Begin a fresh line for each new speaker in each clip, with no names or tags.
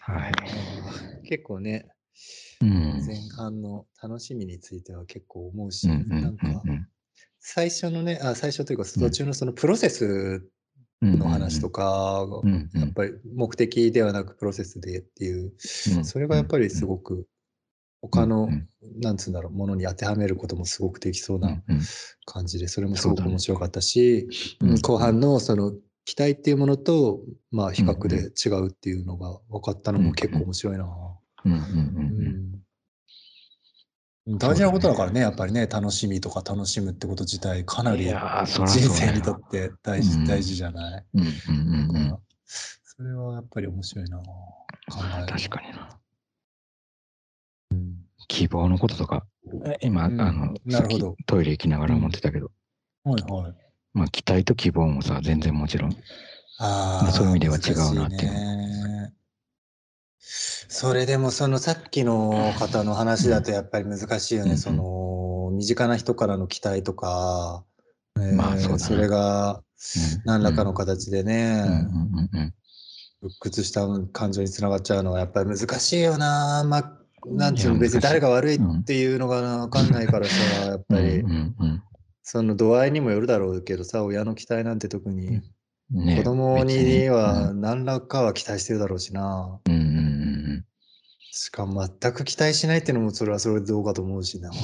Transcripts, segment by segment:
はい。
結構ね、
うん。
前半の楽しみについては結構思うし、なんか
うん
最初のね、あ最初というか
うん。
途中のそのプロセス
うん。
の話とか、やっぱり目的ではなくプロセスでっていう、
うん
それがやっぱりすごく他の、
うん
なんつうんだろう、ものに当てはめることもすごくできそう
うん
な
うん。
感じで、それもすごく面白かったし、後半のその期待っていうものと、まあ比較で違うっていうのが分かったのも結構面白いな。大事なことだからね、やっぱりね、楽しみとか楽しむってこと自体、かなり
い
人生にとって大事,、
うん。
大事じゃない、それはやっぱり面白いな。考える
確かにな。
うん。
希望のこととか、え今、
うん。
あの、トイレ行きながら思ってたけど、
はいはい。
まあ、期待と希望もさ、全然もちろん。
ああ、
そういう意味では違うなっていう
それでもそのさっきの方の話だとやっぱり難しいよね。
うん
その身近な人からの期待とか、えー
まあそ
それが
うん。
何らかの形でね、
うんうんうんうん。
鬱屈した感情につながっちゃうのはやっぱり難しいよな。まあ、なんていうの別に誰が悪いっていうのがわかんないからさ、やっぱり。
うんうん
その度合いにもよるだろうけどさ、親の期待なんて特に
うんね
子供
別
には
うん
何らかは期待してるだろうしな。
うんうんうん
しかも全く期待しないっていうのもそれはそれでどうかと思うしな。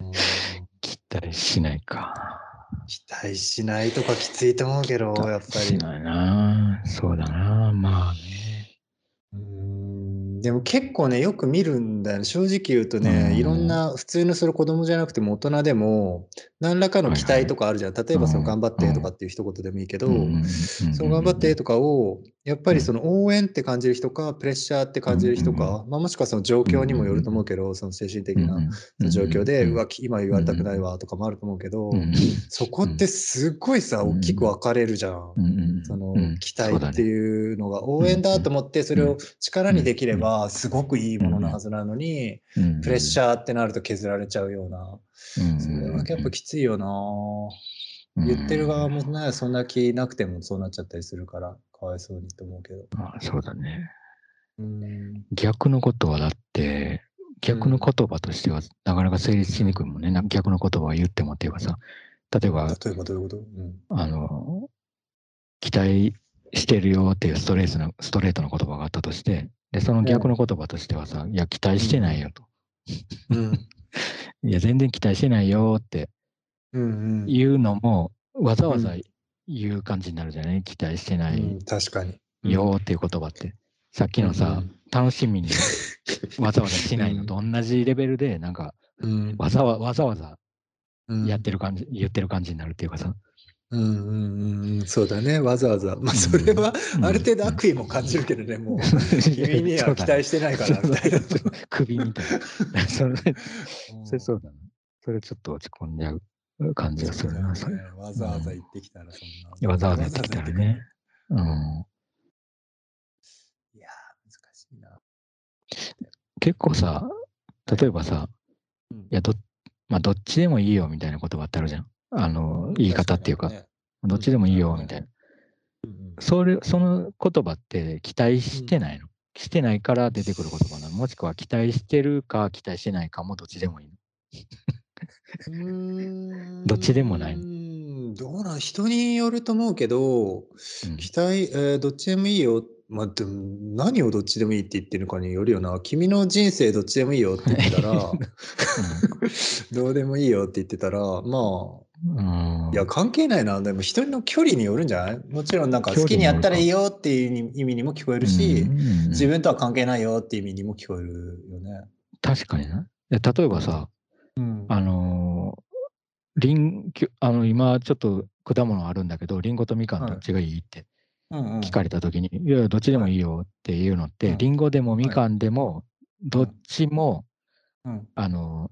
うん
期待しないか。
期待しないとかきついと思うけど、やっぱり。
しないな。そうだな。まあね。
うんでも結構ね、よく見るんだよね。正直言うとね、
うん。
いろんな普通のそれ子供じゃなくても大人でも、何らかの期待とかあるじゃん。例えばその頑張ってとかっていう一言でもいいけど、その頑張ってとかを、やっぱりその応援って感じる人か、プレッシャーって感じる人か、まあ、もしくはその状況にもよると思うけど、その精神的な状況で、うわ、今言われたくないわとかもあると思うけどそこってすっごいさ、
うん。
大きく分かれるじゃん。その
うん。
期待っていうのが。応援だと思ってそれを力にできればすごくいいものなはずなのにプレッシャーってなると削られちゃうような。
ー
それはやっぱきついよな。言ってる側もねそんな気なくてもそうなっちゃったりするからかわいそうにと思うけど。
まあそうだね。
うん。
逆のことはだって、逆の言葉としてはなかなか成立しにくいもんね。な逆の言葉を言ってもっていうかさ、例えば、
例えばどういうこと、うん。
あの、期待してるよっていうストレートな、ストレートな言葉があったとして、で、その逆の言葉としてはさ、いや、期待してないよと。
うん。
いや、全然期待してないよって
うんうん。
いうのも、わざわざ言う感じになるじゃない？期待してな
う
い
ん確かに。
よっていう言葉って。さっきのさ、楽しみに わざわざしないのと同じレベルで、なんか、
うん。
わざわわざわざ
うん。
やってる感じ、言ってる感じになるっていうかさ。
うんうんうんうん。そうだね。わざわざ。まあそれは
うん。
ある程度悪意も感じるけどねもう。君には期待してないからみたいな。
首みたいな。それ、それそうだな。それちょっと落ち込んじゃう感じがするな。それ
ね。わざわざ言ってきたらそんな。
わざわざ言ってきたらね。うん。
いやー、難しいな。
結構さ、例えばさ、
うん
いや、ど、まあ、どっちでもいいよみたいな言葉ってあるじゃん。あの、言い方っていうか、
ね。
どっちでもいいよみたいな。
うんうん
それ、その言葉って期待してないの、してないから出てくる言葉なの？もしくは期待してるか期待してないかもどっちでもいいの？どっちでもないう
ーんどうなん？人によると思うけど、
うん。
期待、えーどっちでもいいよ。まあ、でも何をどっちでもいいって言ってるかによるよな。君の人生どっちでもいいよって言ってたら、どうでもいいよって言ってたら、ま
うん。
あ、いや、関係ないな。でも人の距離によるんじゃない？もちろんなんか好きにやったらいいよっていう意味にも聞こえるし、
うん
自分とは関係ないよっていう意味にも聞こえるよね。
確かにな。で例えばさ、
うん。
あのーあの今ちょっと果物あるんだけど、リンゴとみかんどっちがいいって
うんうん。
聞かれたときに、いや、どっちでもいいよっていうのって、
うん
リンゴでもみかんでも、どっちも、
うん。
あの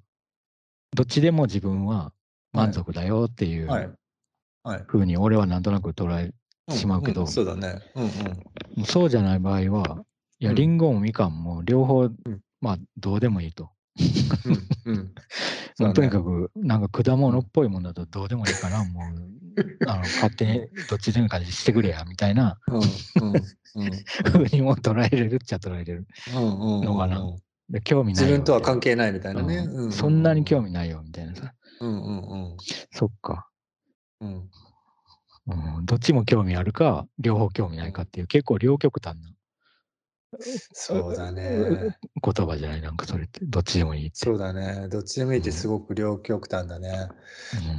ーどっちでも自分は満足だよっていう。ふうに俺はなんとなく捉えしまうけど
んんそうだね。うんうん。
そうじゃない場合は、いや、
うん
リンゴもみかんも両方、
ん
まあ、どうでもいいと。
うん。うん。
もうとにか
く。
く、なんか果物っぽいものだとどうでもいいから、もう、あの勝手にどっちでもいい感じしてくれや、みたいな
うん。う
にも捉えれるっちゃ捉えれる。
うん。うん。
のかな興味ない
自
よ
分とは関
係
係ないみたいなね。う
そんなに興
味。
味ないよ、みたいなさ。
うんうんうん。
そっか。
うん。
うん、どっちも興味あるか、両方興味ないかっていう、結構両極端な
そうだね。
言葉じゃない、なんかそれって、どっちでもいいって。
そうだね。どっちでもいいってすごく両極端だね。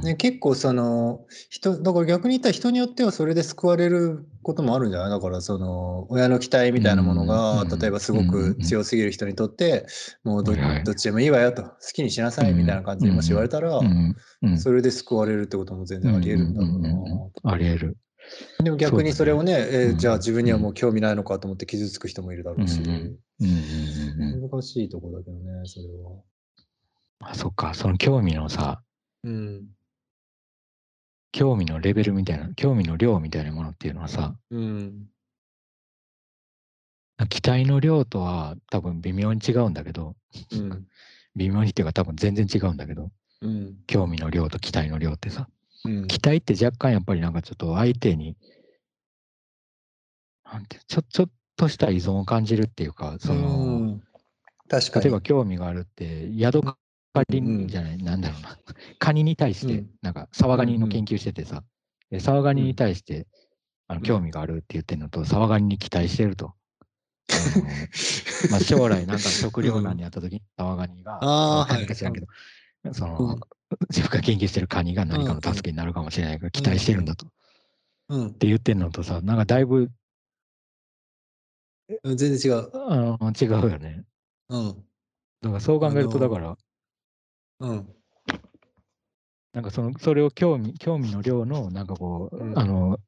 うん
ね、結構その人だから逆に言ったら人によってはそれで救われることもあるんじゃない？だからその親の期待みたいなものが、
うん
例えばすごく強すぎる人にとって、もうど,、っちでもいいわよと好きにしなさいみたいな感じでもし言われたら、それで救われるってことも全然ありえるんだろうな、
ありえる。
でも逆にそれをねえー
うん。
じゃあ自分にはもう興味ないのかと思って傷つく人もいるだろうし、難しいところだけどねそれは。
あそっか、その興味のさ、
うん。
興味のレベルみたいな、興味の量みたいなものっていうのはさ、
うん。
期待の量とは多分微妙に違うんだけど、
うん。
微妙にっていうか多分全然違うんだけど、
うん。
興味の量と期待の量ってさ、
うん。
期待って若干やっぱりなんかちょっと相手に、なんてちょちょっとした依存を感じるっていうか、その、
うん確かに。
例えば興味があるって、ヤドカリじゃない、なんだろうな、カニに対して
うん、
なんか、サワガニの研究しててさ、でサワガニに対して、あの
うん。
興味があるって言ってるのと、サワガニに期待してると。あのまあ、将来なんか食糧難にあった時にサワガニが、
あー
カニか知らんけど、その、
うん
自分が研究してるカニが何かの助けになるかもしれないから期待してるんだと。っ
うん
て言ってるのとさ、なんかだいぶ
うん全然違う。
あの違うよね。
うん。
だからそう考えると、だから、
うん。
なんかその、それを興味、興味の量の、なんかこう、
うん
あの、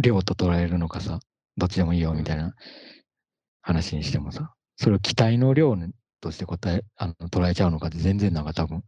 量と捉えるのかさ、どっちでもいいよみたいな話にしてもさ、それを期待の量として答え、あの捉えちゃうのかって全然なんか多分、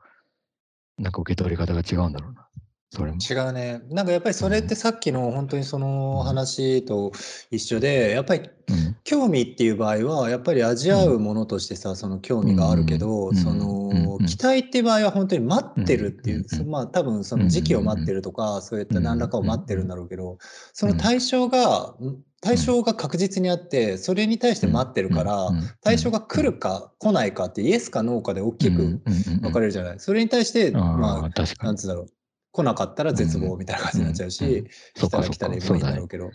なんか受け取り方が違うんだろうな。それも。
違うね。なんかやっぱりそれってさっきの本当にその話と一緒で、やっぱり
うん。
興味っていう場合は、やっぱり味合うものとしてさ、その興味があるけど、
うん。
そ
うん
の
うん。
期待っていう場合は本当に待ってるっていうまあ多分その時期を待ってるとか、そういった何らかを待ってるんだろうけど、その対象が、対象が確実にあって、それに対して待ってるから、対象が来るか来ないかってイエスかノーかで大きく分かれるじゃない。それに対して、
あ
ま
あ。
なんつうんだろう。来なかったら絶望みたいな感じになっちゃうし、来たら来たでもいいんだろうけど。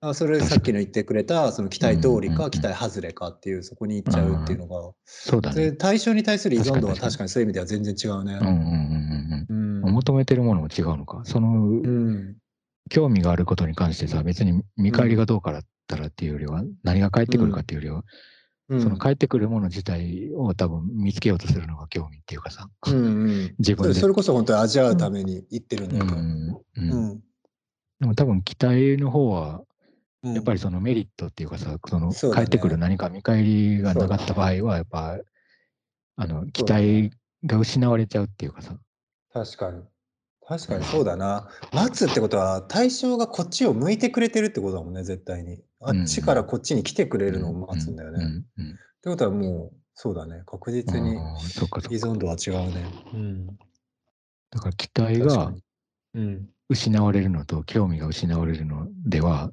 あそれさっきの言ってくれた、その期待通りか期待外れかっていう、そこに行っちゃうっていうのが、
そうだね。
対象に対する依存度は
確かに
そういう意味では全然違うね
うん。うんうんうん
うん
うん。求めてるものも違うのか。その、
うん
興味があることに関してさ、別に見返りがどうかだったらっていうよりは、何が返ってくるかっていうよりは、
うん
その返ってくるもの自体を多分見つけようとするのが興味っていうかさ、
うんうん。そ
自分
それこそ本当に味わうために言ってるんだよ。
うんうん
う
うん。
ん
でも多分期待の方は、
うん。
やっぱりそのメリットっていうかさ、その
そうだね。
返ってくる何か見返りがなかった場合は、やっぱ、あの、期待が失われちゃうっていうかさ、
確かに。確かにそうだな。待つってことは対象がこっちを向いてくれてるってことだもんね、絶対に。あっちからこっちに来てくれるのを待つんだよね。ってことはもう、そうだね。確
うん
実に。依存度は違うね。うん。
だから期待が。失われるのと興味が失われるのでは、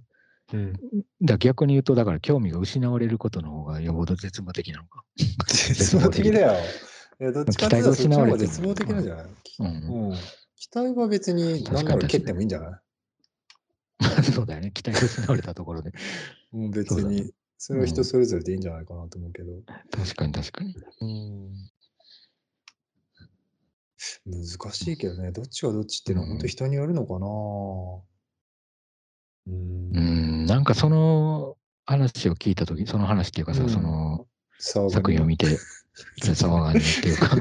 うん。
だ逆に言うと、だから興味が失われることの方がよほど絶望的なのか。
絶望的だよ。いや、どっちかっていうと、そっちの方が絶望的なんじゃない？
うん
うん。期待は別に何なら蹴ってもいいんじゃない？
そうだよね。期待が失われたところで。
もう別に、それは人それぞれでいいんじゃないかなと思うけど。
確かに確かに。
難しいけどね、どっちがどっちっていうのは本当人によるのかな。うん
う。ん、なんかその話を聞いたとき、その話っていうかさ、
うん
その作品を見て、騒がんねっていうか、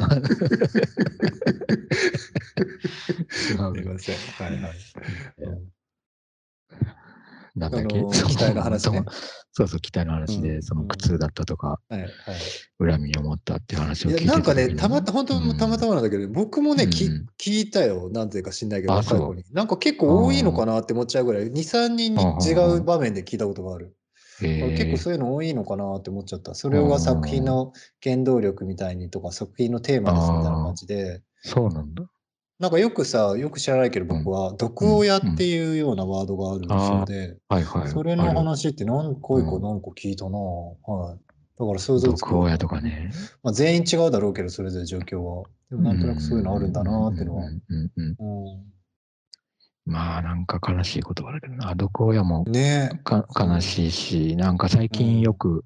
すみません。はいはい。うん
なんだっけ、
あの
そ
期待の話ね
そそうそう、期待の話で、
うん
その苦痛だったとか、
はいはい。
恨みを持ったっていう話を聞いて
なんかね、たまた本当
うん
たまたまなんだけど、僕もね、き
うん
聞いたよ。なんていうか知んないけど、
あ
若い子に。なんか結構多いのかなって思っちゃうぐらい、2、3人に違う場面で聞いたことがある。結構そういうの多いのかなって思っちゃった。それが作品の原動力みたいにとか、作品のテーマですみたいな感じで。
そうなんだ。
なんかよくさ、よく知らないけど僕は、毒親っていうようなワードがあるんですよで、
はいはい。
それの話って何回か何個聞いたな、はい。だから想像つく。
毒親とかね。
まあ、全員違うだろうけど、それぞれ状況は。でもなんとなくそういうのあるんだなっていうのは。
まあなんか悲しい言葉だけどな。毒親も
ね
か悲しいし、なんか最近よく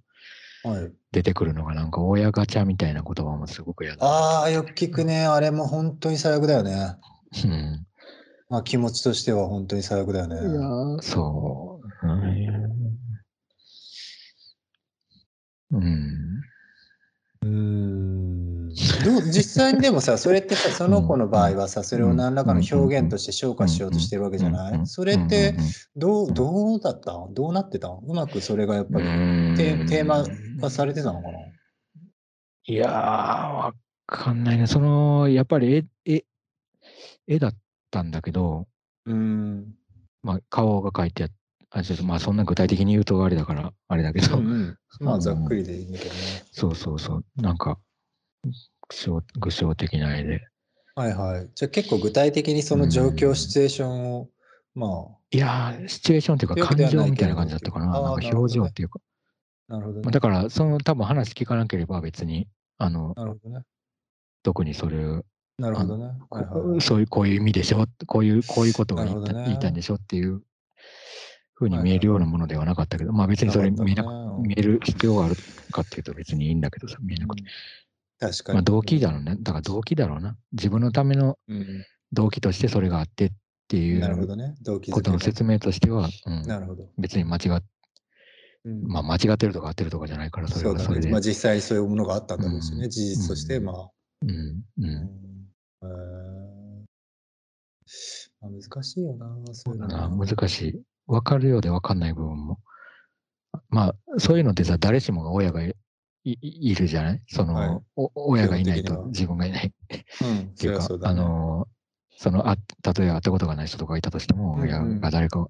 出てくるのが、なんか親ガチャみたいな言葉もすごく嫌だ。
ああ、よく聞くね。あれも本当に最悪だよね。
うん。
まあ気持ちとしては本当に最悪だよね。い
やそう。うん。
うん。どう実際にでもさ、それってさ、その子の場合はさ、それを何らかの表現として消化しようとしてるわけじゃない？それって、どう、どうだったどうなってたうまくそれがやっぱりテテーマ化されてたのかな？い
やー、わかんないね。その、やっぱり絵、絵、絵だったんだけど、
うん。
まあ、顔が描いてああ、ちょっとまあそんな具体的に言うとあれだから、あれだけど。うんう
ん、まあざっくりでいいんだけどね。
そうそうそう。なんか、具象具象的な絵で。
はいはい。じゃあ結構具体的にその状況、シチュエーションを、まあ。
いやシチュエーションっていうか感情みたいな感じだったかな。なんか表情っていうか。
なるほど、ね、
だから、その多分話聞かなければ別に、あの、
なるほどね、
特にそれを、
なるほどね。はいはい、
そういう、こういう意味でしょ、こういう、こういうことが言いた,、いんでしょ？っていうふうに見えるようなものではなかったけど、まあ別にそれ見えな見える必要があるかっていうと別にいいんだけどさ、見えなくて。
確かに。
まあ動機だろうね。だから動機だろうな。自分のための動機としてそれがあってっていうなるほどね。動機ことの説明としては、うん、
なるほど
別に間違っまあ間違ってるとか合ってるとかじゃないから、それはそれで。
まあ実際そういうものがあったんだろうしね、事実として、まあ。
うん。うん。
難しいよな、そういう
の。難しい。分かるようで分かんない部分も。まあ、そういうのってさ、誰しもが親がい いるじゃない？その、はい、親がいないと自分がいない。
うん、っていうか、うね、
あの、そのあ、例えば会ったことがない人とかいたとしても、親が誰か、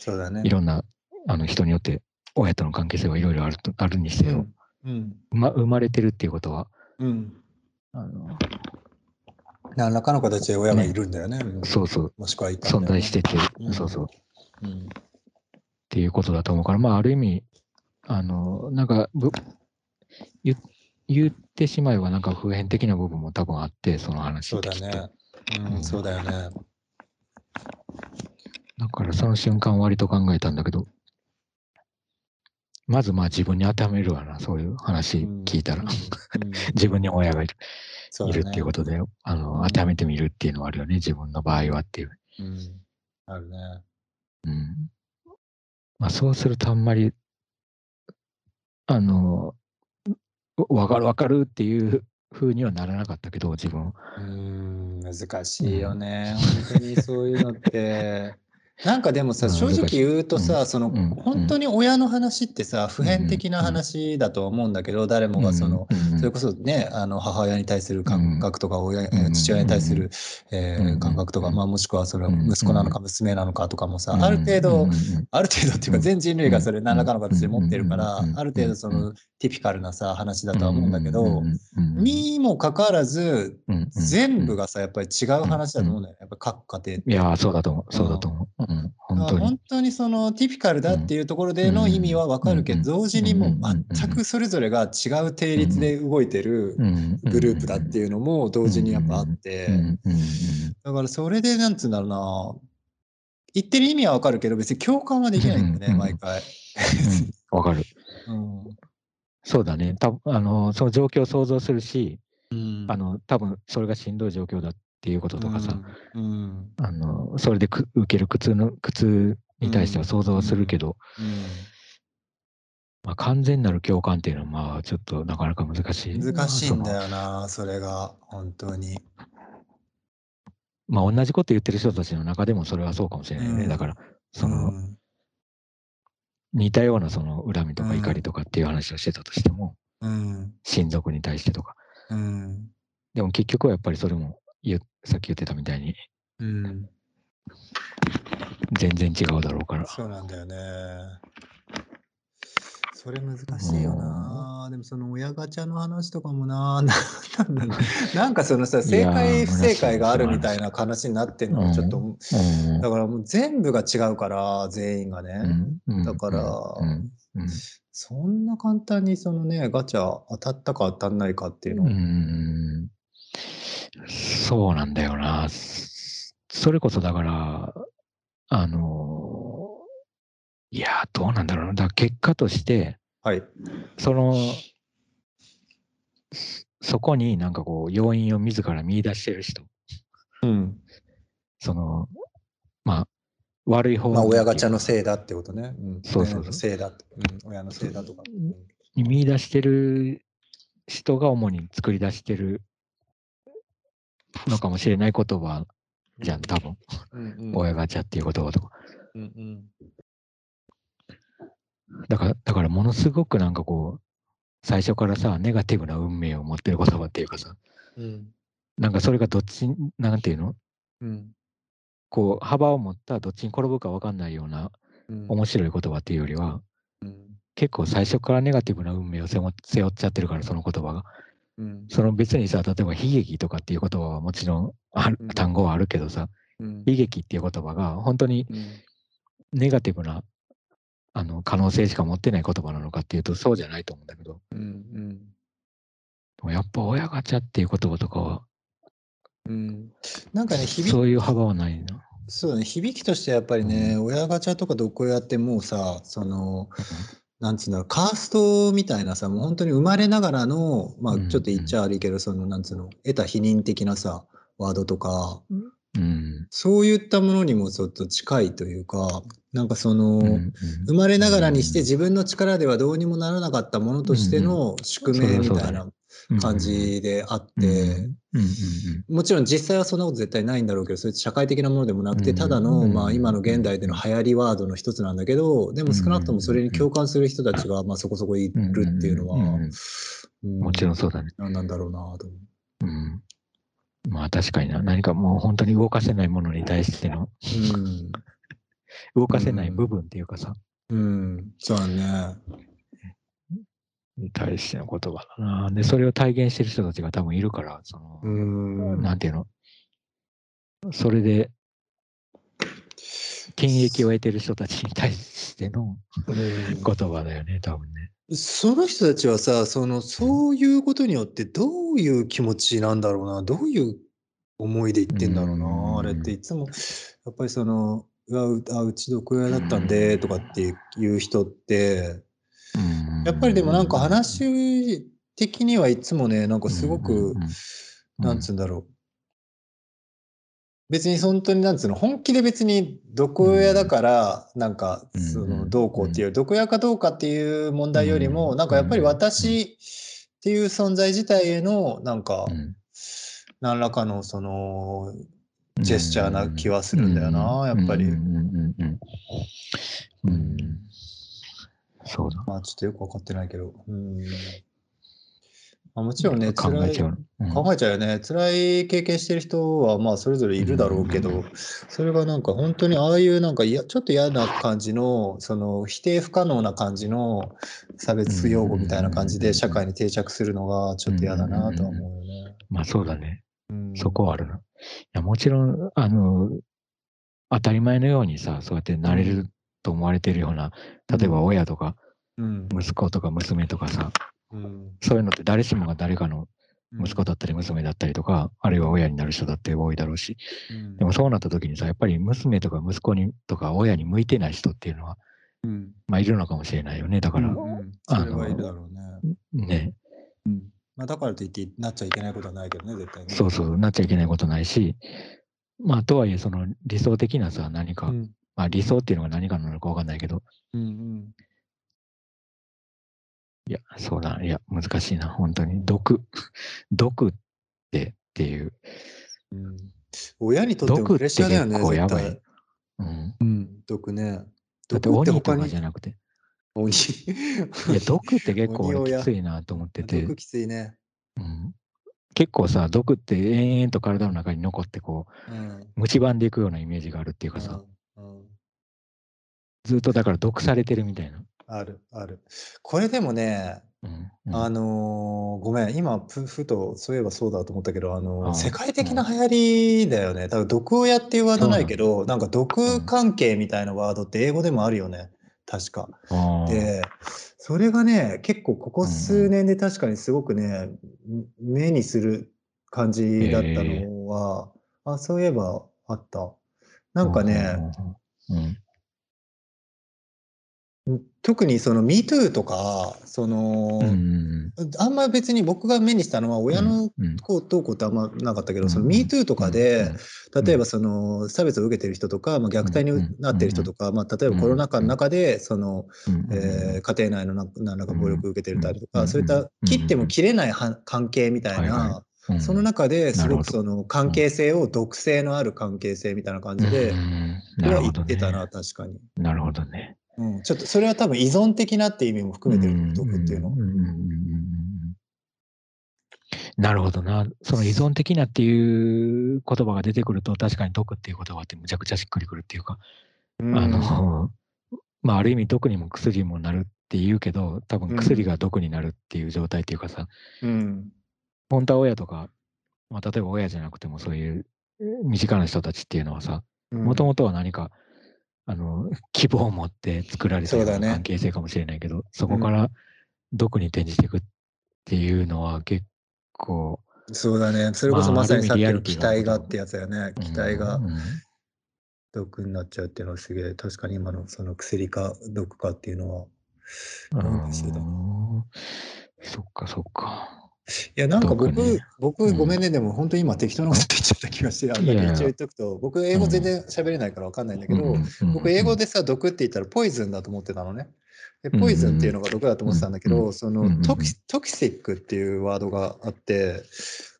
そうだね。
いろんなあの人によって親との関係性はいろいろあるとあるにせよ、
うん、
ま、生まれてるっていうことは、
うん、あの何らかの形で親がいるんだよね。ね。
そうそう。
もしくは
ね、存在してて、うん、そうそう。
うん、っ
ていうことだと思うから、まあ、ある意味、あの、なんか、言言ってしまえば、なんか普遍的な部分も多分あって、その話
そうだね。うん、そうだよね。
だからその瞬間割と考えたんだけど、まずまあ自分に当てはめるわな、そういう話聞いたら。自分に親がいる,、いるっていうことで、あの、当てはめてみるっていうのはあるよね、自分の場合はっていう。
うん、あるね。
うん。まあ、そうするとあんまり、あの、わかるわかるっていうふうにはならなかったけど、自分。
うん、難しいよね。うん、本当にそういうのって。なんかでもさ、正直言うとさ、その、本当に親の話ってさ、普遍的な話だと思うんだけど、誰もがその、それこそね、あの、母親に対する感覚とか、親、父親に対する、えー、感覚とか、まあ、もしくはそれは息子なのか娘なのかとかもさ、ある程度、ある程度っていうか、全人類がそれ何らかの形で持ってるから、ある程度その、ティピカルなさ、話だとは思うんだけど、にもかかわらず、全部がさ、やっぱり違う話だと思うんだよね。やっぱ各家庭って。
いや、そうだと思う。そうだと思う。うん、本当に。
本当にそのティピカルだっていうところでの意味はわかるけど、同時にもう全くそれぞれが違う定律で動いてるグループだっていうのも同時にやっぱあって、だからそれでなん。つうん。だろうな、言ってる意味はわかるけど別に共感はできないん。だよね、毎回。
わかる。
うん、
そうだね。たあのその状況を想像するし、うん、あの多分それがしん。どい状況だっていうこととかさ、
うん、
あのそれでく受ける苦痛の苦痛に対しては想像はするけど、まあ、完全なる共感っていうのはまあちょっとなかなか難しい。
難しいんだよな、それが本当に。
まあ同じこと言ってる人たちの中でもそれはそうかもしれないね。うん、だからその、うん、似たようなその恨みとか怒りとかっていう話をしてたとしても、
うん、
親族に対してとか。
うん、
でも結局はやっぱりそれもさっき言ってたみたいに、
うん、
全然違うだろうから。
そうなんだよね。それ難しいよな。でもその親ガチャの話とかもな、なんかそのさ、正解不正解があるみたいな話になってんのはちょっと、
うん。
だからもう全部が違うから、全員がね。
うん。
だからそんな簡単にそのね、ガチャ当たったか当たんないかっていうの。
うんそうなんだよな。それこそだから、あの、いや、どうなんだろうな。だ結果として、
はい。
その、そこになんかこう、要因を自ら見出してる人、
うん。
その、まあ、悪い方
まあ、親ガチャ
の
のせいだってことね。うん、
そうそうそう
せいだうん。親のせいだとか。
に見出してる人が主に作り出してるのかもしれない言葉じゃん、多分。
うんうん、
親ガチャっていう言葉とか。
うんうん。
だから、だからものすごくなんかこう、最初からさ、ネガティブな運命を持ってる言葉っていうかさ、
うん。
なんかそれがどっちに、なんていうの？
うん。
こう、幅を持ったどっちに転ぶか分かんないような
うん。
面白い言葉っていうよりは、
うん。
結構最初からネガティブな運命を背負背負っちゃってるから、その言葉が。
うん。
その別にさ、例えば悲劇とかっていう言葉はもちろんある
うん
単語はあるけどさ、
うん。
悲劇っていう言葉が本当に
うん
ネガティブなあの可能性しか持ってない言葉なのかっていうとそうじゃないと思うんだけど、
うん。
でもやっぱ親ガチャっていう言葉とかは、
うん。なんかね、響
そういう幅はないな。
そうだね、響きとしてやっぱりね、親ガチャとかどこやってもうさ、その、なんつうんだろう、カーストみたいなさ、もう本当に生まれながらの、まあ
うん
ちょっと言っちゃ悪いけど、その、なんつうの、得た否認的なさ、ワードとか、
うん。
そういったものにもちょっと近いというか、なんかその、
うんうん。
生まれながらにして自分の力ではどうにもならなかったものとしての宿命みたいな感じであって、
うん。うん。うん。
もちろん実際はそんなこと絶対ないんだろうけど、そういう社会的なものでもなくて、
うん。
ただの、
うん。
まあ今の現代での流行りワードの一つなんだけど、でも少なくともそれに共感する人たちが、まあそこそこい
うん
るっていうのは、
うん。うん。うん。
うん。
もちろんそうだね。
何なんだろうなと思う。
うん。まあ確かにな。何かもう本当に動かせないものに対しての、
うん。
動かせない部分っていうかさ、
うん。そうだね。
に対しての言葉だな。で、それを体現してる人たちが多分いるから、その、
うん。
なんていうの、それで、権益を得てる人たちに対しての
うん
言葉だよね、多分ね。
その人たちはさ、その、そういうことによってどういう気持ちなんだろうな、どういう思いで言ってんだろう
うん
な、あれっていつも、やっぱりその、うわうあうち毒親だったんでとかっていう人って、やっぱりでもなんか話的にはいつもね、なんかすごく、なんつうんだろう。別に本当になんつうの、本気で別に毒親だから、なんか、
うん
その、どうこうっていう、毒親かどうかっていう問題よりも、
うん
なんかやっぱり私っていう存在自体への、なんか
う、ん。
何らかのその、ジェスチャーな気はするんだよなやっぱり
そうだ。
まあちょっとよくわかってないけど、うん。まあ、もちろんね、
考えちゃう。うん
考えちゃうよね。辛い経験してる人はまあそれぞれいるだろうけど、それがなんか本当にああいうなんかいやちょっと嫌な感じの、その否定不可能な感じの差別用語みたいな感じで社会に定着するのがちょっと嫌だなとは思うよね。
まあそうだね。
うん
そこはあるな。いやもちろん、あの、当たり前のようにさ、そうやってなれると思われてるような、例えば親とか、
うん。
息子とか娘とかさ、
うん。
そういうのって誰しもが誰かの息子
だ
だったり娘だったりとか、あるいは親になる人だって多いだろうし、でもそうなった時にさ、やっぱり娘とか息子にとか親に向いてない人っていうのは、
うん。
まあいるのかもしれないよね。だから、
いるだろうね。
ね、
うん。まあだからといってなっちゃいけないことはないけどね、絶対ね。
そうそう、なっちゃいけないことないし、まあとはいえ、その理想的なさ、何か、
うん。
まあ理想っていうのが何かなのかわかんないけど、
うんうん。
いや、そうだ、いや、難しいな、本当に。毒、毒ってっていう、
うん親にとってプレッシャーだよね、
結構やばい。うん。
うん、毒ね。
だって
毒って
鬼と
他に
かじゃなくて、
鬼。
いや、毒って結構 きついなと思ってて
毒、きついね。
うん、結構さ、毒って延々と体の中に残ってこう、
うん。
蝕んでいくようなイメージがあるっていうかさ、
うんうん
ずっとだから毒されてるみたいな。
ある、ある。これでもね、
うんうん
あのーごめん、今、ふふと、そういえばそうだと思ったけど、あのー世界的な流行りだよね。多分、毒親っていうワードないけど、なんか毒関係みたいなワードって英語でもあるよね。確か。で、それがね、結構ここ数年で確かにすごくね、目にする感じだったのは、あ、そういえばあった。なんかね、
うん
特にその MeToo とか、その、
うんうん
あんま別に僕が目にしたのは親の
うん
こうどうこうってあんまなかったけど、
うん
その MeToo とかで、
うん
例えばその差別を受けてる人とか、まあ、虐待になってる人とか、まあ、例えばコロナ禍の中でその、
うん
えー家庭内のな何らか暴力を受けてるたりとか、
うん
そういった切っても切れないは関係みたいな、
はいはうん
その中ですごくその関係性を毒性のある関係性みたいな感じで、
うん
それは言ってたな、
ね。
確かに、
なるほどね。
うん。ちょっとそれは多分依存的なっていう意味も含めてる
うん。
毒っていうの。
ん。ん。うん。うん。うん。なるほどな。その依存的なっていう言葉が出てくると、確かに毒っていう言葉ってむちゃくちゃしっくりくるっていうか、
うん。
あの、まあ、ある意味毒にも薬にもなるって言うけど、多分薬が毒になるっていう状態っていうかさ、
うん。
本当は親とか、まあ、例えば親じゃなくてもそういうえー身近な人たちっていうのはさ、
うん。
もともとは何か、あの、希望を持って作られたような
そうだね
関係性かもしれないけど、そこから毒に転じていくっていうのは結構、
そうだね。それこそ
ま
さにさっきの期待がってやつだよね。
うん
期待が
うん
毒になっちゃうっていうのはすげえ、確かに今のその薬か毒かっていうのは。
うんそっかそっか。
いや、なんか僕、
毒ね
僕、
うん。
ごめんね、でも本当に今適当なこと言っちゃった気がして、あんだけ一応言っとくと、僕、英語全然喋れないからわかんないんだけど、僕、英語
で、
でさ、毒って言ったらポイズンだと思ってたのね。で、
うん
ポイズンっていうのが毒だと思ってたんだけど、
うん
そ
うんうん
のトキトキシックっていうワードがあって、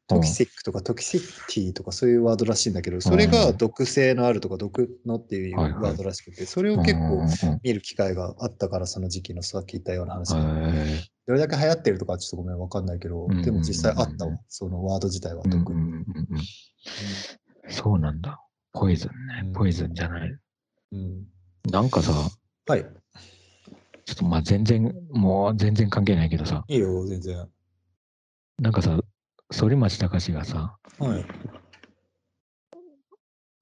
トキシックとかトキシティとかそういうワードらしいんだけど、それが毒性のあるとか毒のっていうワードらしくて、それを結構見る機会があったから、その時期のさっき言ったような話が。どれだけ流行ってるとかちょっとごめんわかんないけど、
うん
でも実際あったわ、そのワード自体は毒に。
そうなんだ。ポイズン
うん。
ねポイズンじゃない。
うん
なんかさ、
はい、
ちょっとまあ全然、もう全然関係ないけどさ、
いいよ、全然。
なんかさ、反町隆史がさ、
はい。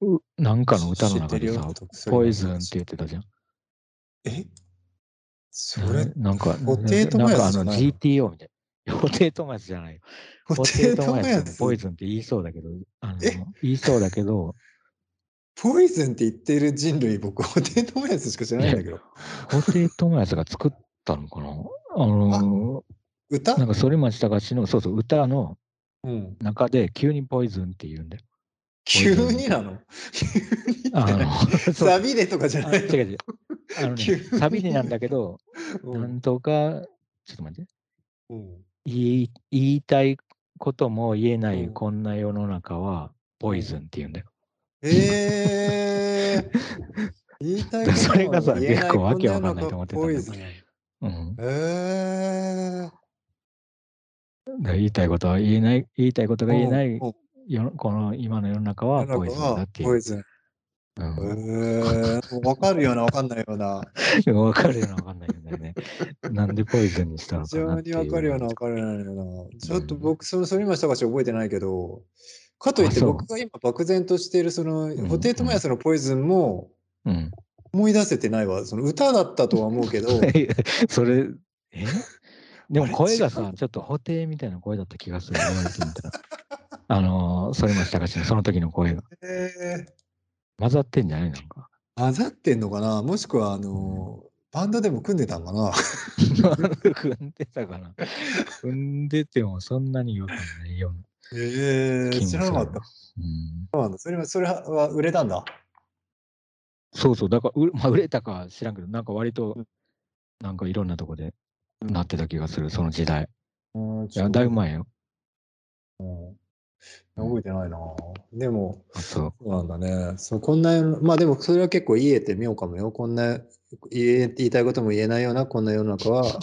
うなんかの歌の中でさ、ポイズンって言ってたじゃん。
え？それ、
なんか、
布袋寅
なんかあの
泰じゃないの
？GTO みたいな。布袋寅泰じゃないよ。
布
布
袋
袋寅
寅
泰もポイ
泰
ズンって言いそうだけど、あの
え？
言いそうだけど、
ポイズンって言ってる人類、僕、布袋寅泰しか知らないんだけど。
布袋寅泰が作ったのかな？あの
歌？
なんか反町隆史の、そうそう、歌の
うん、
中で急にポイズンって言うんだよ。
急になの？急に
あの
サビでとかじゃ
あ
ないの？
違う違う。あのねサビでなんだけど、
う
なんんとか、ちょっと待って。
うん。
言い言いたいことも言えない
うん。
こんな世の中はポイズンって言うんだよ。
えー、言いたいこ と
それがさ結構わけわかんないと思ってたんだけど。うん、
えー、
言いたいことは言えない、言いたいことが言えないこの今の世の中はポイズンだっていう。うん
えー、わかるような、わかんないような。
わかるようなわかんないよね。なんでポイズンにしたの
非
かなっていう。
常にわかるような、わかるような。ちょっと僕、その、それ今したかし覚えてないけど、かといって僕が今漠然としている、その、
ん
布袋寅泰のポイズンも
うん。
思い出せてないわ。その歌だったとは思うけど、
それ、え？でも声がさ、ちょっと布袋みたいな声だった気がする。あのー、反町隆史のその時の声が。
えー
混ざってんじゃないなんか。
混ざってんのかな？もしくは、あの、バンドでも組んでたんかな？
組んでたかな？組んでてもそんなに違和感ないような
えー、知らなかった。
うん、
そうなんだ。それは、それは売れたんだ？
そうそう、だから、う まあ、売れたか知らんけど、なんか割と、なんかいろんなとこでなってた気がする、その時代。
うん
いや、だいぶ前よ。
うん覚えてないな。でも、
あそう。
なんだね。そう、こんなまあでもそれは結構言えてみようかもよ。こんな、言え言いたいことも言えないような、こんな世の中は。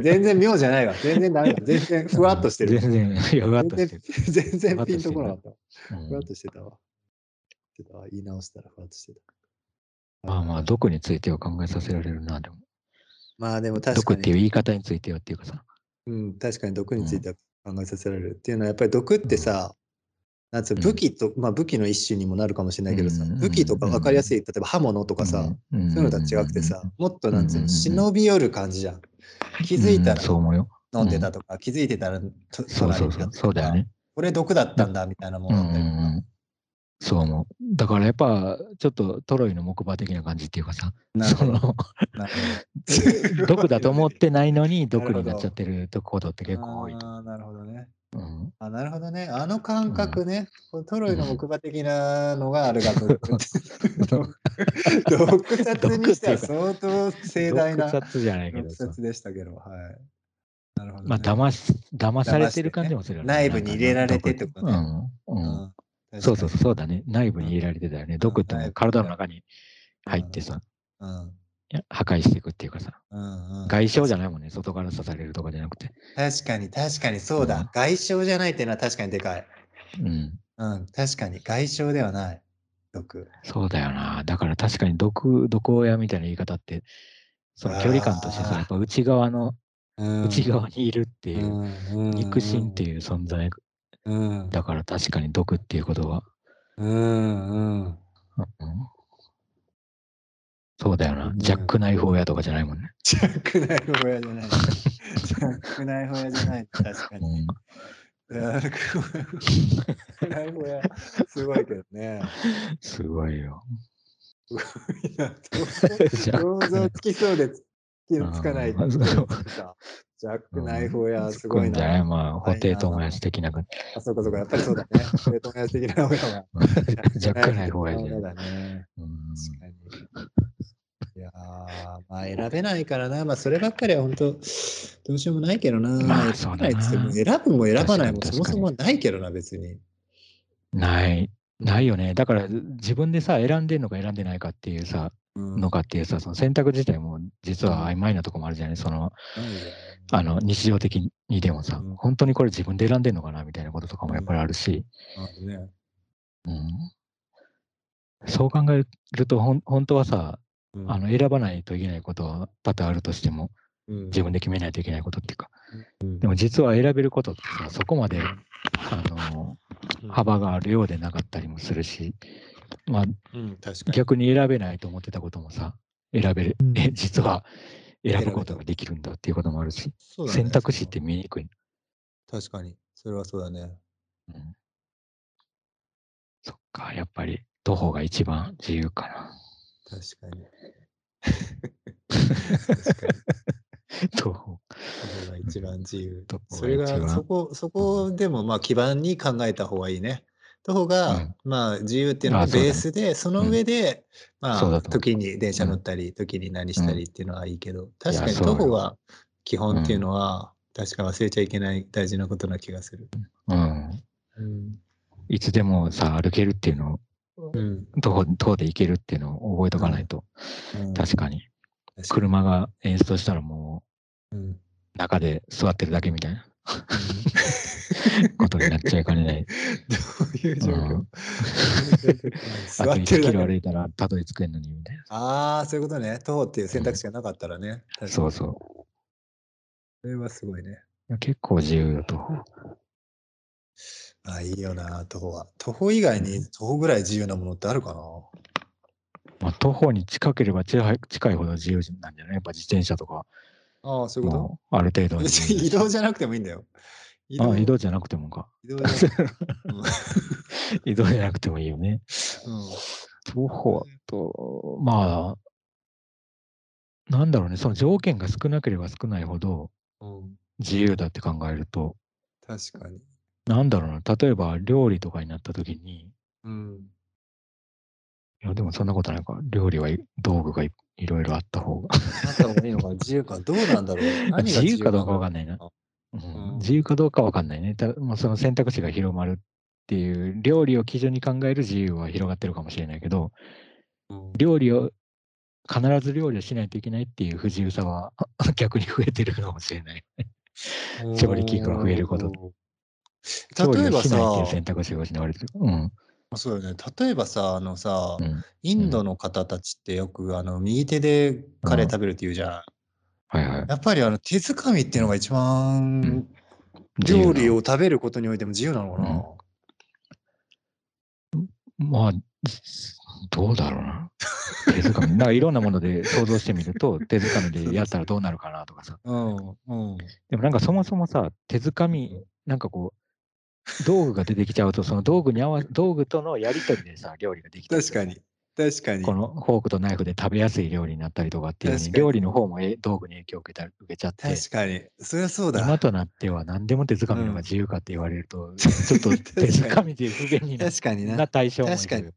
全然妙じゃないわ。全然ダメだ。全然ふわっとしてる。
全然、ふわっとしてる。
全然ピンとこなかった。
うん
ふわっとしてたわ。言い直したらふわっとしてた。
まあまあ、毒については考えさせられるな、でも。
まあでも確
毒
かに、
っていう言い方についてはっていうかさ。
うん、確かに毒については考えさせられるっていうのは、やっぱり毒ってさ、なんつうの武器と、まあ武器の一種にもなるかもしれないけどさ、
うん
武器とか分かりやすい、例えば刃物とかさ、
うん、そう
いうのとは違くてさ、もっとなんつうの、忍び寄る感じじゃん。気づいたら。飲んでたとか、気づいてたらと
そうそうそう、そうだよ。ね。
これ毒だったんだみたいなものだったりとか
うん。そう思う。だからやっぱ、ちょっとトロイの木馬的な感じっていうかさ。その、毒だと思ってないのに毒になっちゃってるとことって結構多いと。
あーなるほどね。
うん、
あなるほどね。あの感覚ね、こうトロイの木馬的なのがあるがと。毒殺にしては相当盛大な
毒殺じゃないけ
毒
どさ。
殺でしたけど、はい。なるほど、ね。
まあ、騙し、騙されてる感じもするよね。
内部に入れられてってことね。
うん。うん。
うん
そうそうそう、だね。内部に入れられてたよね。毒って体の中に入ってさ、破壊していくっていうかさ、
うんうん、
外傷じゃないもんね。外から刺されるとかじゃなくて。
確かに確かにそうだ、
うん
外傷じゃないっていうのは確かにでかい。
うん。
うん、確かに外傷ではない。毒。
そうだよな。だから確かに毒、毒親みたいな言い方って、その距離感としてさ、やっぱ内側の、
うん
内側にいるっていう、
うん
肉親っていう存在
うん
だから確かに毒っていうことは、
うんうん
うんそうだよな
う。ん
ジャックナイフ親とかじゃないもんね。
ジャックナイフ親じゃない。ジャックナイフ親じゃない。確か
う
に。
ん、
ジャックナイフ親、すごいけどね。
すごいよ。
想像つきそうでつつかない。
うん
ジャックナイフ親、すごい
つくんじゃない
な。
まあ、布袋友達的な感
あ、そうかそうか、やっぱりそうだね。それと同じ的な親が。
じ。ジャックナイフ親。
だね。
うん
確かに。いやー、まあ選べないからな。まあそればっかりは本当、どうしようもないけどな。
まあそうだな
選ぶも選ばないもそもそもないけどな、別に。
ない、ないよね。だから自分でさ、選んでんのか選んでないかっていうさ、
うん
のかっていうさ、その選択自体も実は曖昧なとこもあるじゃないその、あの、日常的にでもさ
うん、
本当にこれ自分で選んでんのかなみたいなこととかもやっぱりあるし。そう考えると、ほん本当はさ、
うん。
あの、選ばないといけないことは多々あるとしても、
うん。
自分で決めないといけないことっていうか、
うん。
でも実は選べることってさ、そこまで、あの、幅があるようでなかったりもするし、まあ、
うん、確かに。
逆に選べないと思ってたこともさ、選べる、
うん
え実は選ぶことができるんだっていうこともあるし、
ね
選択肢って見えにくい。
確かに。それはそうだね。
うん、そっか、やっぱり徒歩が一番自由かな。
確かに。確かに。
徒歩。
それが一番自由それが、そこ、そこでもまあ基盤に考えた方がいいね。徒歩が、
うん。
まあ自由っていうのがベースで、その上で、まあ
そうだと思う。
時に電車乗ったり、時に何したりっていうのはいいけど、確かに徒歩が基本っていうのは、確か忘れちゃいけない大事なことな気がする。
うん。
うん。
いつでもさ、歩けるっていうのを、
うん。
徒歩徒歩で行けるっていうのを覚えとかないと、
うん。
確かに。車が演出したらも
うん。
う中で座ってるだけみたいな ことになっちゃいかねない。
どういう状況、
あと1キロ歩いたらたどり着けんのにみたいな。
ああ、そういうことね。徒歩っていう選択肢がなかったらね。確かに
そうそ
それはすごいね。
う。結構自由だと。
ああ、いいよな、徒歩は。徒歩以外に徒歩ぐらい自由なものってあるかな？
まあ、徒歩に近ければ近い近いほど自由なんじゃない？やっぱ自転車とか、
ああ、そういうこ
もうある程度
移動じゃなくてもいいんだよ。移
あ移動じゃなくてもか。
移動じゃなくて
移動じゃなくてもいいよね。
も。
徒歩と、まあ、なんだろうね、その条件が少なければ少ないほど。自由だって考えると、
確かに。
なんだろうな、例えば料理とかになった時に、
うん。
いや、でもそんなことないか。料理はい道具がいいろいろあった方が。
あった方がいいのかな自由か。どうなんだろう。何が
自由かどうかわかん
ない。
な。うん
うん
自由かどうかわかんないね。たまあ、その選択肢が広まるっていう、料理を基準に考える自由は広がってるかもしれないけど、
うん
料理を、必ず料理をしないといけないっていう不自由さは 逆に増えてるかもしれない。調理器具が増えること調理
例えば
をしないっていう
さ、
選択肢が失われてる。うん。
そうよね。例えばさ、あのさ、
うん。
インドの方たちってよくあの右手でカレー食べるって言うじゃん。
はいはい。
やっぱりあの手づかみっていうのが一番
ん
料理を食べることにおいても自由なのかな。
まあ、どうだろうな。手づかみ。なんかいろんなもので想像してみると、手づかみでやったらどうなるかなとかさ。
うん。うん。
でもなんかそもそもさ、手づかみ、なんかこう、道具が出てきちゃうと、その道具に合わ道具とのやりとりでさ、料理ができたり
確かに。確かに。
このフォークとナイフで食べやすい料理になったりとかっていうように、料理の方もえ道具に影響を受けた受けちゃって、
確かに。そりゃそうだ。
今となっては何でも手づかみの方が自由かって言われると、ちょっと 手づかみで不便にな
確かにな
な。対象も
確かに
うん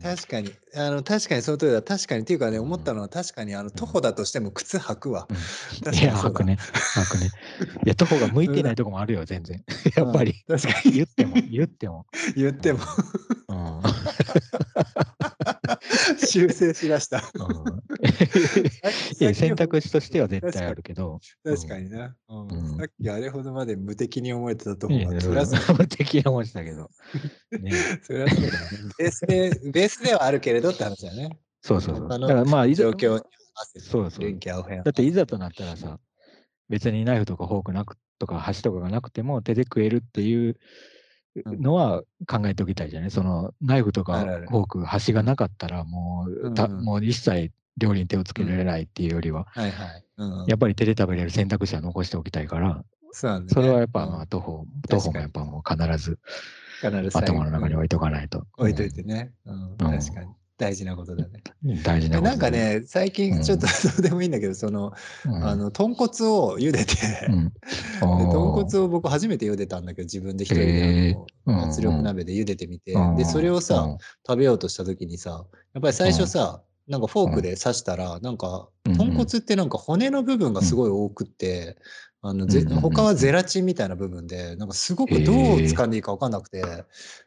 確かに。あの、確かにその通りだ。確かに。っていうかね、思ったのは確かに、あの、徒歩だとしても靴履くわ。
うん いや、履くね。履くね。いや、徒歩が向いてないとこもあるよ、全然。やっぱり。
うん確かに
言っても、言っても。
言っても
うん。
修正しだした。
選択肢としては絶対あるけど。
確かにな、うん
うん
さっきあれほどまで無敵に思えてたとこが、
いやいや
そりゃそう
無敵な思いしたけど。ね、
そりゃそうだよね。ベースで、ベースではあるけれどって話だよね。
そうそうそう。だからまあ、いざ
状況に合わせて
そうそう。だっていざとなったらさ、別にナイフとかフォークなくとか箸とかがなくても手で食えるっていうのは考えておきたいじゃない、そのナイフとかフォーク、箸がなかったらもう,、た
うんうん。
もう一切料理に手をつけられないっていうよりは、
はいはい。うん、
やっぱり手で食べれる選択肢は残しておきたいから、
そ
れはやっぱ、
うん。
まあ徒歩、徒歩もやっぱもう必ず頭の中に置いとかないと。
置いといてね。うん、確かに。大事なことだね。
うん大事なこと
なんか、ね、最近ちょっと どうでもいいんだけど、その、
うん。
あの、豚骨を茹でて、
うん、
で豚骨を僕初めて茹でたんだけど、自分で一人
へ
で
ー。
あの
うん
圧力鍋で茹でてみて、
うん
で、それをさ、
うん。
食べようとした時にさ、やっぱり最初さ、なんかフォークで刺したら、なんか、
うん
豚骨ってなんか骨の部分がすごい多くって、あのぜ他はゼラチンみたいな部分で、なんかすごくどう掴んでいいか分かんなくて、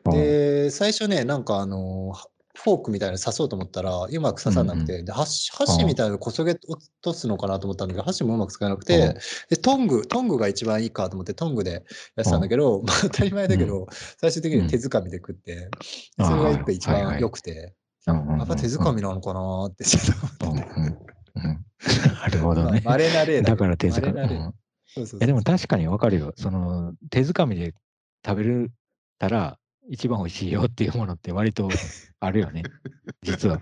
うん。
で、最初ね、なんかあの、フォークみたいなの刺そうと思ったら、うまく刺さなくて、で箸箸みたいなのこそげ落とすのかなと思ったんだけど、箸もうまく使えなくて、
うん。
で、トング、トングが一番いいかと思って、トングでやってたんだけど、まあ当たり前だけど、最終的には手づかみで食って、
うん
それが一一番良くて、やっぱ手づかみなのかなーってちょっと
うん
思って
なるほどね。
まあ稀な例だ
だから手づかみ。でも確かにわかるよ。その手づかみで食べるたら一番美味しいよっていうものって割とあるよね。実は。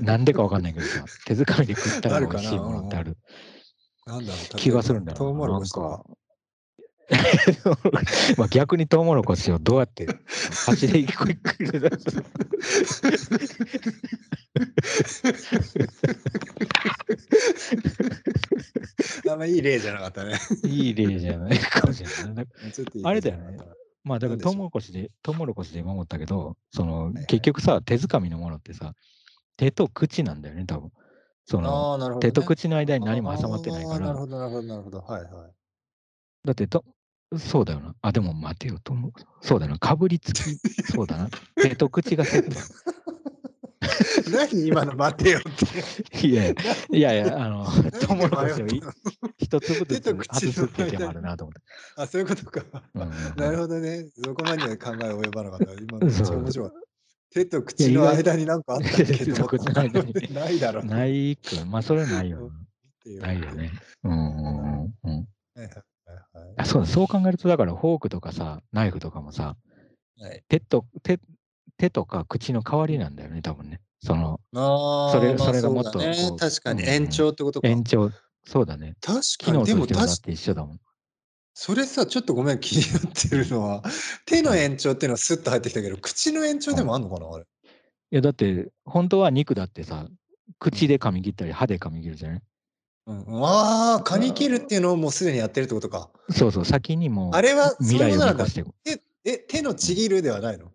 なんでかわかんないけどさ、手づかみで食ったら美味しいものってある
なんだろう
気がするんだよな。
トウモロコシとか。
まあ逆にトウモロコシをどうやって箸で一個一個入れ出す
あんまいい例じゃなかったね。
いい例じゃないかもしれない。あれだよねまあだからトウモロコシで、トウモロコシで今思ったけど、その、
はい
結局さ、手づかみのものってさ、手と口なんだよね、多分。その、
ね。
手と口の間に何も挟まってないから
なる、ほど、なるほど、なるほど。はいはい。
だってと、そうだよな。あ、でも待てよ、トウモそうだな。かぶりつき、そうだな。手と口がセッ
何今の待てよって。
ト。いやいや、いやいや、あの、トウモロコシを一粒ずつ外すっていう手もあるなと思って。
あ、そういうことか。なるほどね。そこまでは考え及ばなかった。今のめっちゃ面白かった。手と口の間になんかあったけ
と口の間に
ないだろう。
ないく、まあそれはないよ
っていう
な。ないよね。うんうんうんうん。
はいはいはい
あそうだそう考えると、だからフォークとかさ、ナイフとかもさ、
はい。
手と手手とか口の代わりなんだよね、多分ね。その
ああ、
それ
まあ
それがもっと
ね確かに
うん
延長ってことか。
延長、そうだね。
確
機
かに、でも確
って一緒だもん。
それさ、ちょっとごめん、気になってるのは、手の延長っていうのはスッと入ってきたけど、口の延長でもあんのかな、あれ？
いや、だって、本当は肉だってさ、口で噛み切ったり、歯で噛み切るじゃない？
うん、ああ、噛み切るっていうのをもうすでにやってるってことか。
そうそう、先にもう
あれは
未来を見越していく。
え、え手のちぎるではないの？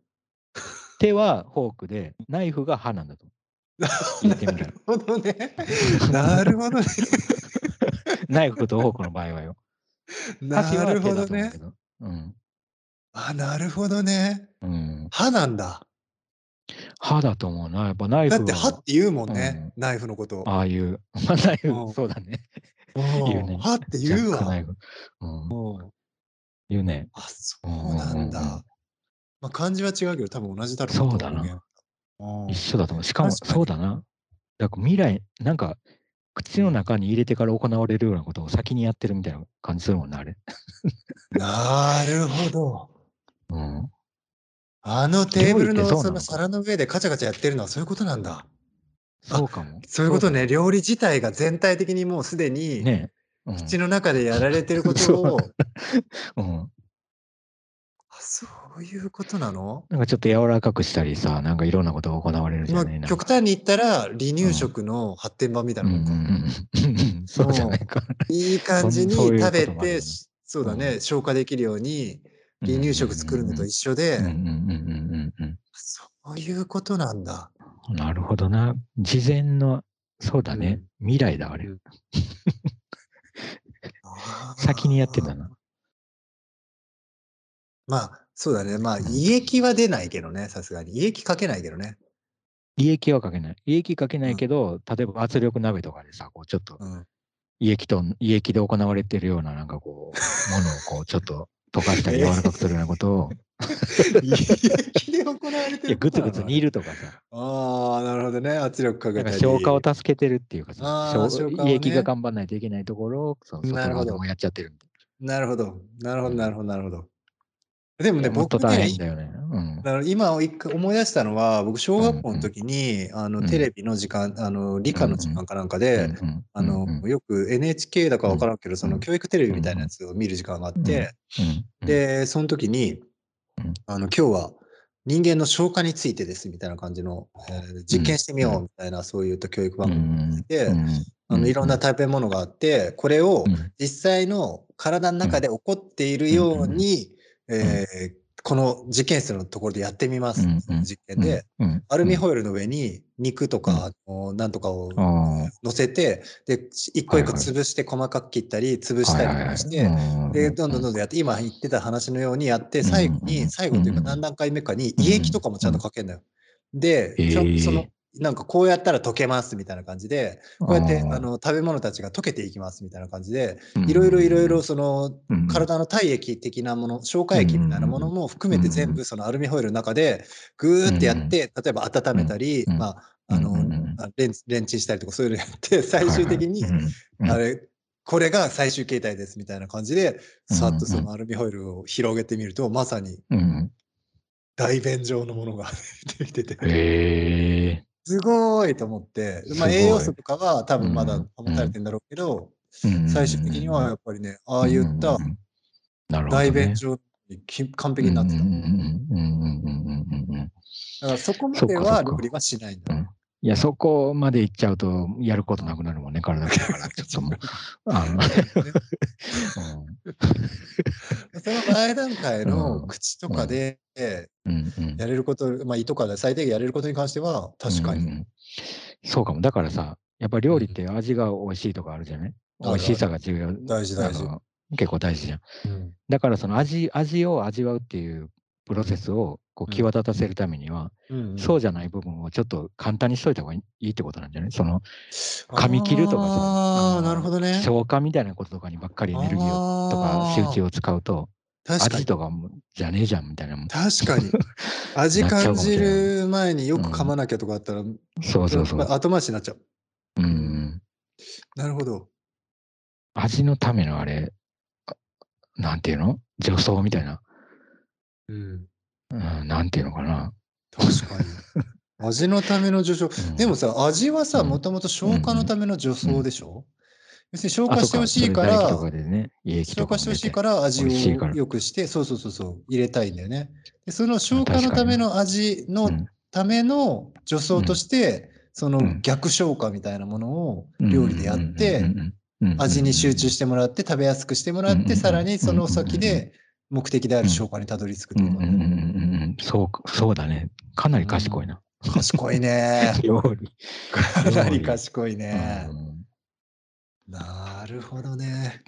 手はフォークで、ナイフが歯なんだと。
なるほどね。なるほどね。
ナイフとフォークの場合はよ。
なるほどね
手だと思うん。
あ、なるほどね。
うん。
歯なんだ。
歯だと思うな。やっぱナイフは。
だって歯って言うもんね、ナイフのことを。
ああいう、まあ、ナイフ
う、ん
そうだね。
うん
言うね
歯って言うわ。
うん。
うん
言うね。
あ、そうなん
うんうんうん
だ。まあ、漢字は違うけど、多分同じだろ
そうだな一緒だと思う。しかも、そうだな。だから未来、なんか、口の中に入れてから行われるようなことを先にやってるみたいな感じするもんね、あれ。
なるほど。
うん。
あのテーブルの
そうなの？
皿の上でカチャカチャやってるのはそういうことなんだ。
そうかも。
そういうことね。料理自体が全体的にもうすでに
ねうん。
口の中でやられてることを、
うん。
あそういうことなの？
なんかちょっと柔らかくしたりさ、なんかいろんなことが行われるじ
まあ
ゃない？なんか。
極端に言ったら離乳食の発展版みたい
うん。
なもん。か。
うん。うん。うん。そうじゃないか。
いい感じに食べてそうだね、
うん。
消化できるように離乳食作るのと一緒で、そういうことなんだ。
うん。なるほどな。事前の、そうだね。未来だ、あれ。先にやってんだな。
まあ、そうだね。まあ、
うん
胃液は出ないけどね、さすがに。胃液かけないけどね。
胃液はかけない。胃液かけないけど、例えば圧力鍋とかでさ、こうちょっと
うん。
胃液と、胃液で行われてるような、なんかこう、ものをこう、ちょっと溶かしたり柔らかくするようなことを、
胃液で行われて
いや、
る
ぐつぐつ煮るとかさ、
ああ、なるほどね。圧力かけたり。
なんか消化を助けてるっていうかさ、胃液が頑張らないといけないところを、その外
なるほど
側でもやっちゃってる
なるほど。なるほど、なるほど、なるほど。でもね、僕ね
ね。うん。
だ。から今一回思い出したのは、僕、小学校の時に、あの
うん。
テレビの時間、あの理科の時間かなんかで、あの
うん
よく NHK だか分からんけど、その
うん
教育テレビみたいなやつを見る時間があって、
うん、
で、その時に
うん、
あの今日は人間の消化についてですみたいな感じの、えー実験してみようみたいな、そういった教育
うん、
番組があって、
うん
あのいろんな食べ物があって、これを
うん。
実際の体の中で起こっているように、えーこの実験室のところでやってみます、
うんうん。
実験で、
うん
アルミホイルの上に肉とか、あのなんとかを
あ
乗せて、で、一個一個潰して細かく切ったり、潰
あ
したりとかして、で、どんどんどん
ん
どんやって、今言ってた話のようにやって、最後に、
うんうん。
最後というか
うん
何段階目かに胃液とかもちゃんとかけるのよ。で、その、なんかこうやったら溶けますみたいな感じで、こうやって
あ
の食べ物たちが溶けていきますみたいな感じで、
うん。
いろいろいろいろその
うん。
体の体液的なもの、消化液みたいなものも含めて全部そのアルミホイルの中でぐーってやって、例えば温めたり、
うん。
まあ、あのレンレンチンしたりとかそういうのやって、最終的に、あれ、これが最終形態ですみたいな感じで、
うん
さっとそのアルミホイルを広げてみると、まさに
うん。
大便状のものが 出てきてて。すごいと思って、まあ、栄養素とかは多分まだ
うん
保たれてんだろうけど、
うん。
最終的にはやっぱりね、ああいった大便状にき完璧になってた。
うんうんうんうんうんうんうん
だからそこまでは料理はしないんだ。
うんいや、そこまで行っちゃうと、やることなくなるもんね、体が。だから、ちょっともう、あの、
その前段階の
うん。
口とかで
うん。うんうん。
やれること、まあ胃とかで最低限やれることに関しては確かに。
うんうん。そうかも。だからさ、やっぱり料理って味が美味しいとかあるじゃない？
あるある。
美味しさが重要。
大事大事。
結構大事じゃん。
うん。
だからその味、味を味わうっていうプロセスをこう
うん
際立たせるためには、
うん
そうじゃない部分をちょっと簡単にしといた方がいいってことなんじゃない？その噛み切るとかさ
ああ、
の
なるほどね。
消化みたいなこととかにばっかりエネルギーをとか集中を使うと。味とかもじゃねえじゃんみたいなもん。
確かに。味感じる前によく噛まなきゃとかあったら、
そうそうそう。
後回しになっちゃう。
うん。
なるほど。
味のためのあれ、あなんていうの？女装みたいな。
うん。
うん、なんていうのかな。
確かに。味のための助走。
うん。
でもさ、味はさ、
うん。
もともと消化のための助走でしょ、要するに消
あ
化してほしいから、
かでね、
消化してほしいから味を良くして、そうそうそうそう、入れたいんだよね。でその消化のための味の
うん。
ための助走として、その
うん。
逆消化みたいなものを料理でやって、味に集中してもらって、食べやすくしてもらって、
うんうんうん
さらにその先で目的である消化にたどり着くというか
うそうそうだね。かなり賢いな。
賢いね。
料理。
かなり賢いね。
うん
なるほどね。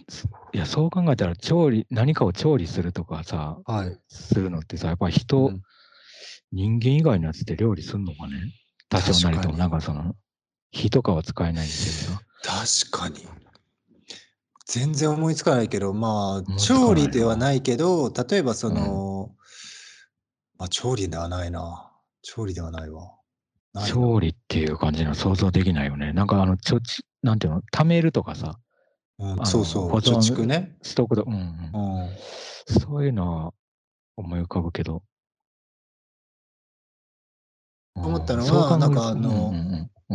いや、そう考えたら、調理、何かを調理するとかさ、
はい。
するのってさ、やっぱり人、
うん
人間以外のやつって料理すんのかね？多少なりとも、
確かに
なんかその、火とかは使えないんですけどさ。
確かに。全然思いつかないけど、まあ、調理ではないけど、例えばその、あ、調理ではないな。調理ではないわ。ないな
調理っていう感じの想像できないよね。なんかあの、ちょち、なんていうの、貯めるとかさ、
うん、
の
そうそう。貯蓄ね。
ストックと、うん、
う
うん。
ん。
そういうのは思い浮かぶけど。
思ったのはなんかあの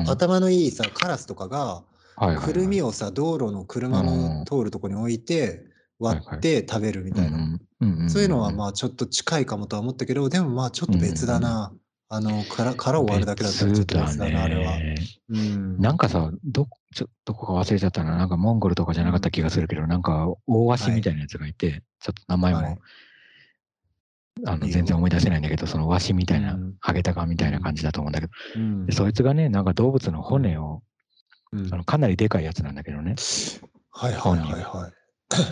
頭のいいさ、カラスとかが、くるみをさ、道路の車の通るとこに置いて、割って食べるみたいな。そういうのはまあちょっと近いかもとは思ったけど、でもまあちょっと別だな。あの殻、殻を割るだけだったらちょっと別だな、あれは。うん。
なんかさ、ど、ちょ、どこか忘れちゃったな。なんかモンゴルとかじゃなかった気がするけど、なんか大ワシみたいなやつがいて、ちょっと名前も、
はい
あの、全然思い出せないんだけど、そのワシみたいな、
うん
ハゲタカみたいな感じだと思うんだけど、そいつがね、なんか動物の骨を、
うん
あのかなりでかいやつなんだけどね。
はいはいはいはい。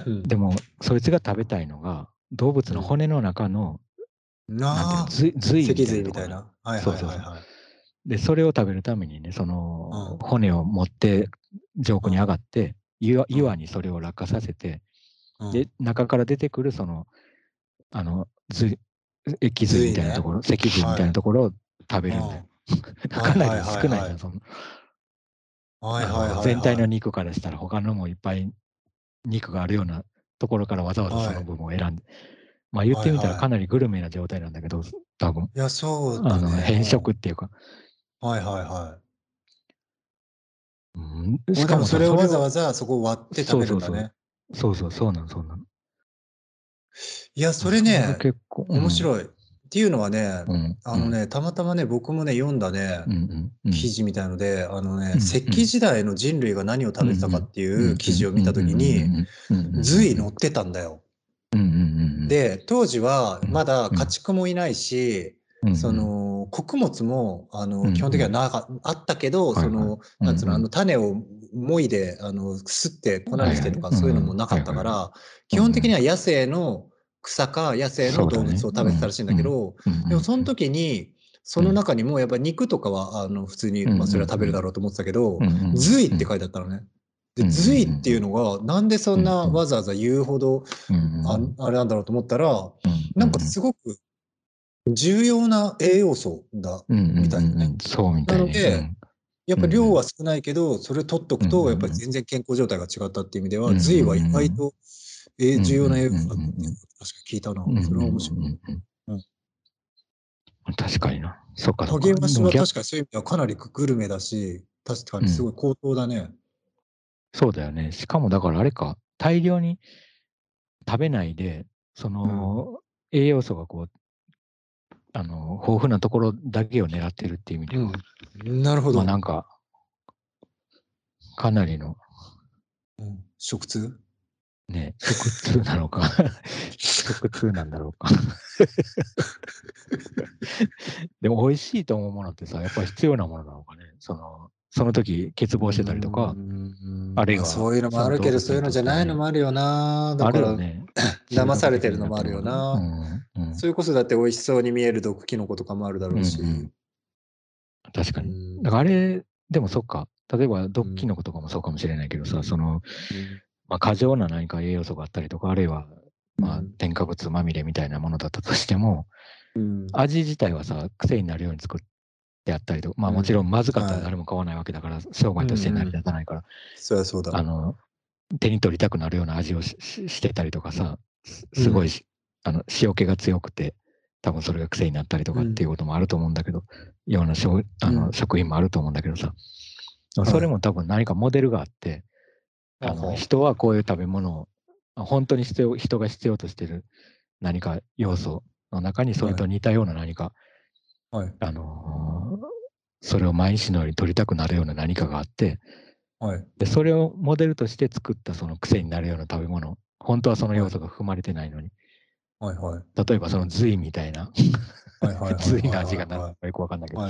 うん。
でも、そいつが食べたいのが、動物の骨の中の、な髄みたいなところ
みたいな。はいはいはいはい。
で、それを食べるためにね、その、
うん。
骨を持って上空に上がって、岩
うん。
岩にそれを落下させて、
うん。
で、中から出てくるその、あの、髄、液髄みたいなところ、脊髄みたいなところを食べるんだよ。かなり少ないな、その。全体の肉からしたら他のもいっぱい肉があるようなところからわざわざその部分を選んで、まあ言ってみたらかなりグルメな状態なんだけど、多分、
いや、そう
あの。変色っていうか、
はいはいは
うん
い。
しかも
それをわざわ
ざ、
ざそこを割って食べるんだね。
そうそう、そうなの、そうなの。
いや、それね、
結構、い。
面白い。っていうのはね、
うん、
あのね、たまたまね、僕もね、読んだね
うん。
記事みたいので、あのね、
うん
石器時代の人類が何を食べてたかっていう記事を見たときに、髄乗ってたんだよ。で、当時はまだ
うん。
家畜もいないし、その穀物もあの
うん
基本的にはなかあったけど、その
うん
なんつうのあの種をもいであのすって粉にしてとかそういうのもなかったか
うん
ら基本的には野生の草か野生の動物を食べてたらしいんだけどでもその時にその中にもやっぱり肉とかはあの普通にまあそれは食べるだろうと思ってたけど髄って書いてあったのね。で髄っていうのがなんでそんなわざわざ言うほどああれなんだろうと思ったら
うん
なんかすごく重要な栄養素だみたいなね。なので
うん。
やっぱり量は少ないけど、それ取っとくと、やっぱり全然健康状態が違ったっていう意味では、髄は意外と、えー重要な栄養素だっ確か聞いたな。
うんうんうん
それは面白い。
うんうん
うん
確かにな。そっかそっか。
影わしは確かにそういう意味ではかなりグルメだし、確かにすごい高騰だね。
そうだよね。しかもだからあれか、大量に食べないで、その、栄養素がこう、あの、豊富なところだけを狙ってるっていう意味では、
うん。なるほど。
まあなんか、かなりの
うん食通？
ね、食通なのか、食通なんだろうか。でも美味しいと思うものってさ、やっぱり必要なものなのかね。その、その時欠乏してたりとか
う、ん
あるいは
まそういうのもあるけど、
そ
ういうのじゃないのもあるよな。だ
あ
から、
ね。
騙されてるのもあるよな。
うんうん
それこそだって美味しそうに見える毒キノコとかもあるだろうし。
うんうん確か
う
に。
ん
だからあれ、でもそっか。例えば、毒キノコとかもそうかもしれないけどさ、その、まあ、過剰な何か栄養素があったりとか、あるいは、まあ
うん、
添加物まみれみたいなものだったとしても、
うん。
味自体はさ、癖になるように作ってあったりとか、まあ
うん
もちろんまずかった
はい。
ら誰も買わないわけだから、商売として成り立たないから、
そりゃそうだ。
あの、手に取りたくなるような味をしてたりとかさ、すすごいし、あの、塩気が強くて、多分それが癖になったりとかっていうこともあると思うんだけど、ような食あの、
うん。
食品もあると思うんだけどさ、
はい
それも多分何かモデルがあって、あの人はこういう食べ物を、あ本当に必要人が必要としてる何か要素の中にそれと似たような何か、
はい。
あのーそれを毎日のように取りたくなるような何かがあって、
はい。
でそれをモデルとして作ったその癖になるような食べ物、本当はその要素が含まれてないのに、
はい。はい。
例えばその髄みたいな。髄の味がな
は
るのかよくわかんないけど。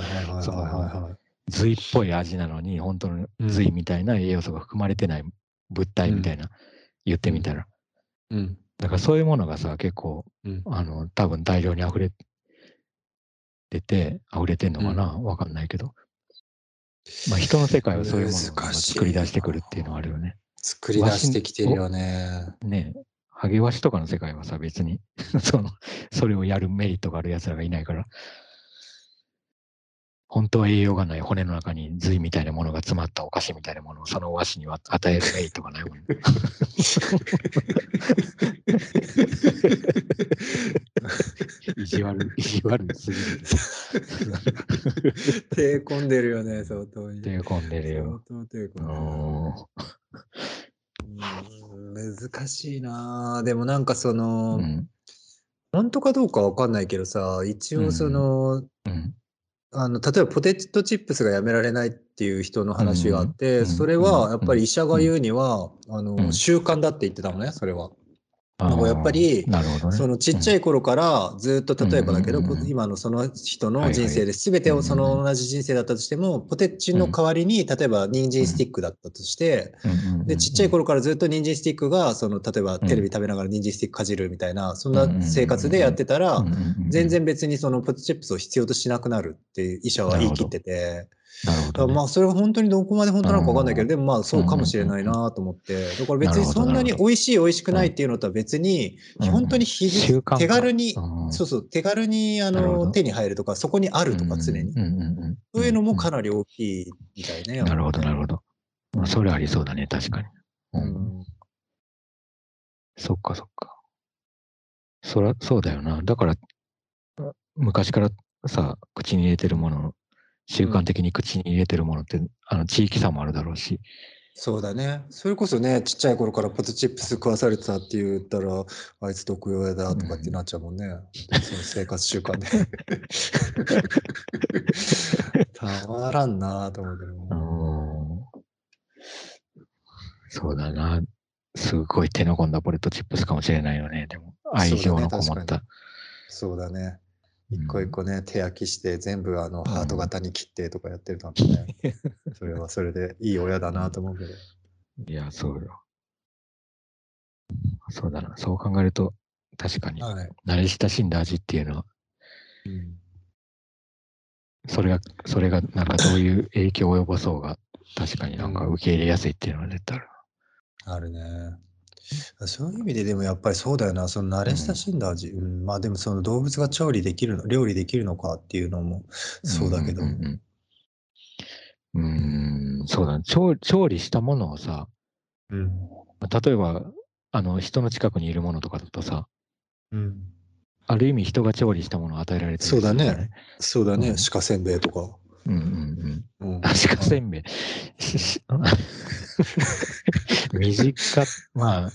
髄っぽい味なのに、本当の髄みたいな栄養素が含まれてない物体みたいな、言ってみたら。
うん。
だからそういうものがさ、結構、
うん。
あの、多分大量に溢れてて、溢れてんのかなわかんないけど。まあ人の世界はそういうものを作り出してくるっていうのはあるよね。
作り出してきてるよね。
ねハゲワシとかの世界はさ、別に その、それをやるメリットがある奴らがいないから、本当は栄養がない骨の中に髄みたいなものが詰まったお菓子みたいなものをその和紙には与えるメリットがないもん、ね。意地悪、意地悪すぎる。
手込んでるよね、相当に。
手込んでるよ。
相当手込ん難しいなでもなんかその、
うん
本当かどうかわかんないけどさ、一応その、
うん
あの例えばポテトチップスがやめられないっていう人の話があって、それはやっぱり医者が言うには、あの習慣だって言ってたのね、それは。
あー
なんかやっぱり
ね。
そのちっちゃい頃からずっと例えばだけど、
うん
今のその人の人生で全てをその同じ人生だったとしても、ポテチの代わりに例えば人参スティックだったとして、でちっちゃい頃からずっと人参スティックがその例えばテレビ食べながら人参スティックかじるみたいなそんな生活でやってたら全然別にそのポテトチップスを必要としなくなるって医者は言い切ってて。
なるほどね、
まあそれは本当にどこまで本当なのか分かんないけど、でもまあそうかもしれないなと思って、だから別にそんなに美味しい美味しくないっていうのとは別に、
うん
本当に日手軽に、
うん
そうそう、手軽にあの手に入るとか、そこにあるとか常に。そういうのもかなり大きいみたいね。
なるほど、なるほ
ど。
ど。まあ、それありそうだね、確かに。う、
うんん
そっかそっか。そら、そうだよな。だから、あ昔からさ、口に入れてるもの、習慣的に口に入れてるものって、あの、地域差もあるだろうし。
そうだね。それこそね、ちっちゃい頃からポテトチップス食わされてたって言ったら、あいつ毒用だとかってなっちゃうもんね。その生活習慣で。たまらんなと思うけど
う
も。
ん。そうだな。すごい手の込んだポテトチップスかもしれないよね。でも、愛情のこもった。
そうだね。
うん
一個一個ね、手焼きして全部あのハート型に切ってとかやってるのね。それはそれでいい親だなと思うけど。
いや、そうよ。そうだな。そう考えると、確かに、
はい。
慣れ親しんだ味っていうのは、
うん
それが、それがなんかどういう影響を及ぼそうが、確かになんか受け入れやすいっていうのは絶対ある。
あるね。そういう意味ででもやっぱりそうだよな、その慣れ親しんだ味、うん。まあでもその動物が調理できるの、料理できるのかっていうのもそうだけど、
うんうんうん。うーん、そうだね。調。調理したものをさ、
うん。
例えば、あの、人の近くにいるものとかだとさ、
うん。
ある意味人が調理したものを与えられてる
そうだね。そうだね、
うん。
鹿せんべいとか。
うんうんうん。
うん
あ、鹿せんべい。しし短っ、まあ、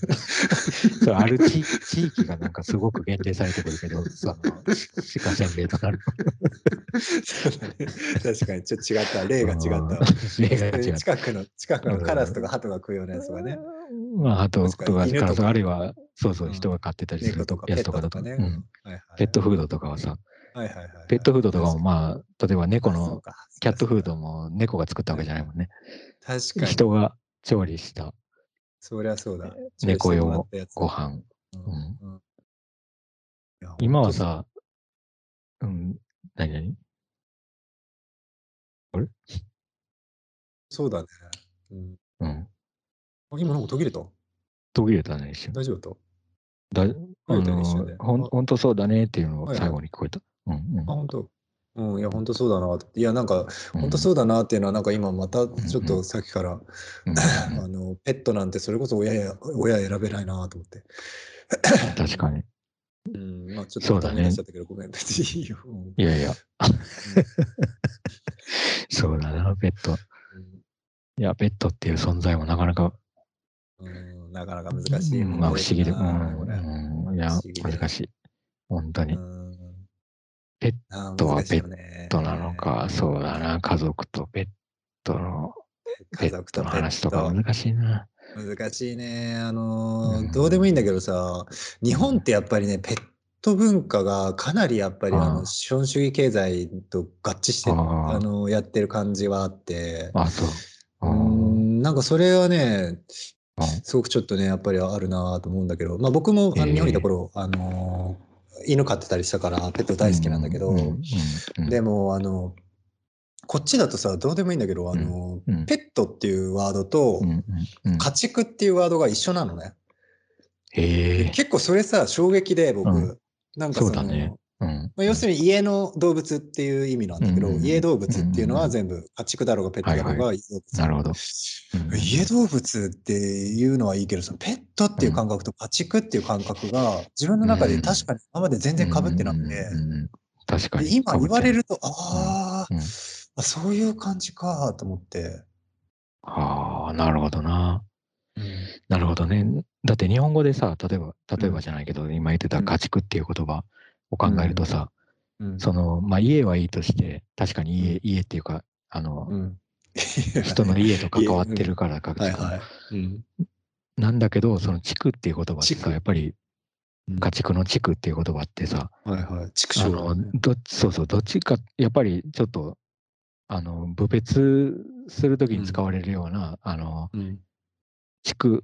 そうある地地域がなんかすごく限定されてくるけど、その、鹿せんべいとなる。
そうだね確かにちょっと違った、例が違ったわ。
例が違った。
近くの、近くのカラスとかハトが食うようなやつがね。
まあ、あと、
確かに
とか、
犬とか
からあるいは、そうそうう、
ん
人が飼ってたりする
猫とか
やつとかだと、
とかね。
うん
はいはい
ペットフードとかはさ、
はいはいはい。
ペットフードとかもまあ、例えば猫のキャットフードも猫が作ったわけじゃないもんね。
確かに。
人が調理した
そりゃそうだ。
猫用ご飯。
うん
今は、さ、うん、何何？
そうだね。うん
うん。
あ今なんか途切れた？
途切れたね、一瞬。
大丈夫だっ
だあほん、
あ
ほんとそうだねっていうのを
はいはい
最後に聞こえた。うんうん
本当うん、いや、本当そうだなって。いや、なんか、
うん
本当そうだなっていうのは、なんか今またちょっとさっきから、
うん
あの、ペットなんてそれこそ親や、親選べないなと思って。
確かに。
うん、まあちょっと
そうだね
頭に出しちゃったけど、ごめん、別にいいよ。うん
いやいや。そうだな、ペット。いや、ペットっていう存在もなかなか、
うん、なかなか難しい
うんまあ不思議で、うん、うんいや難しい。本当に。
うん
ペットはペットなのか、そうだな、家族とペットの、ペットの話とか難しいな。
難しいね。あのー
うん。
どうでもいいんだけどさ、日本ってやっぱりね、ペット文化がかなりやっぱりあの資本主義経済と合致して
あ
のやってる感じはあって、
あ、そう。
う
うん。
んなんかそれはね、
うん
すごくちょっとね、やっぱりあるなと思うんだけど、まあ僕もあの
ええ。
日本にいた頃、あのー犬飼ってたりしたから、ペット大好きなんだけど、
うんうんうん
でも、あの、こっちだとさ、どうでもいいんだけど、あの、
うん
ペットっていうワードと、
うんうんうん
家畜っていうワードが一緒なのね。結構それさ、衝撃で僕、
うん
なんかその、
ね。うん。
まあ、要するに家の動物っていう意味なんだけど、
うんうん
家動物っていうの
うんうん
は全部家畜だろうがペットだろうが家動物。
なるほど。うん
家動物っていうのはいいけど、そのペットっていう感覚と家畜っていう感覚が自分の中で確かに今まで全然被ってなくて、
うんうんうん確かに。
で今言われ
る。
ると、あ、
うん
あ、そういう感じかと思って。
ああ、なるほどな。
うん
なるほどね。だって日本語でさ、例えば、例えばじゃないけど、今言ってた家畜っていう言葉を考えるとさ、
うん。
その、まあ家はいいとして、確かに家、家っていうか、あの、
うん。
人の家と関わってるから家畜、
はいはい。うん。
なんだけど、その地区っていう言葉ってさ、やっぱり
うん。
家畜の地区っていう言葉ってさ、
はいはい。畜
あ
生
の、どっち、そうそう、どっちか、やっぱりちょっと、あの、部別するときに使われるような、あの、
うん。
地区、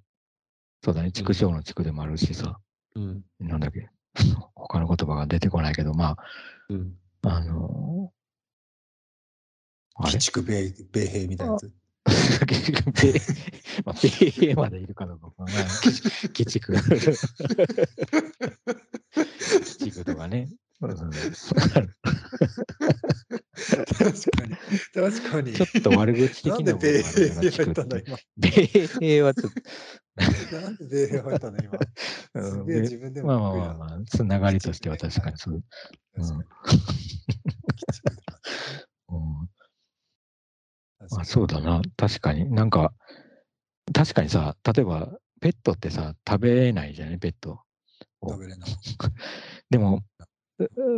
そうだね、畜生の地区でもあるしさ、
うん。
なんだっけ、他の言葉が出てこないけど、ま
うん。
あ、あの、あれ？
鬼畜米米兵みたいなやつ？
米 まあ、米兵までいるかどうかわからない。鬼畜。鬼畜とかね。うん
確かに。確かに。
ちょっと悪口的
なん
な
で米兵
部分があるから
入っ
て
今？
米兵はちょっ
なんで米兵入ったんだ今？
と、
す
うん
げえ自分で
まあ
も
まあまあまあ、つながりとしては確かにそう。あそうだな、確かに。なんか、確かにさ、例えば、ペットってさ、食べれないじゃない、ペット。
食べれない。
でも、う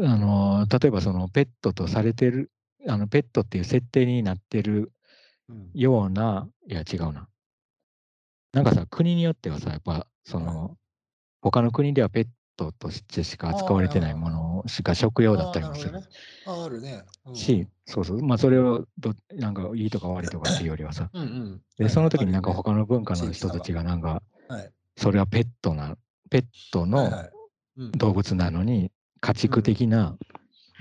あの、例えばそのペットとされてる、あの、ペットっていう設定になってる
うん。
ような、いや違うな。なんかさ、国によってはさ、やっぱ、その、他の国ではペットとしてしか扱われてないものしか食用だったりもする。
あるね。
し、そうそう、まあそれをど、なんかいいとか悪いとかっていうよりはさ、
うんうん。
で、その時になんか
はい
他の文化の人たちがなんか、
はい。
それはペットな、ペット
はい
の動物なのに、家畜的な、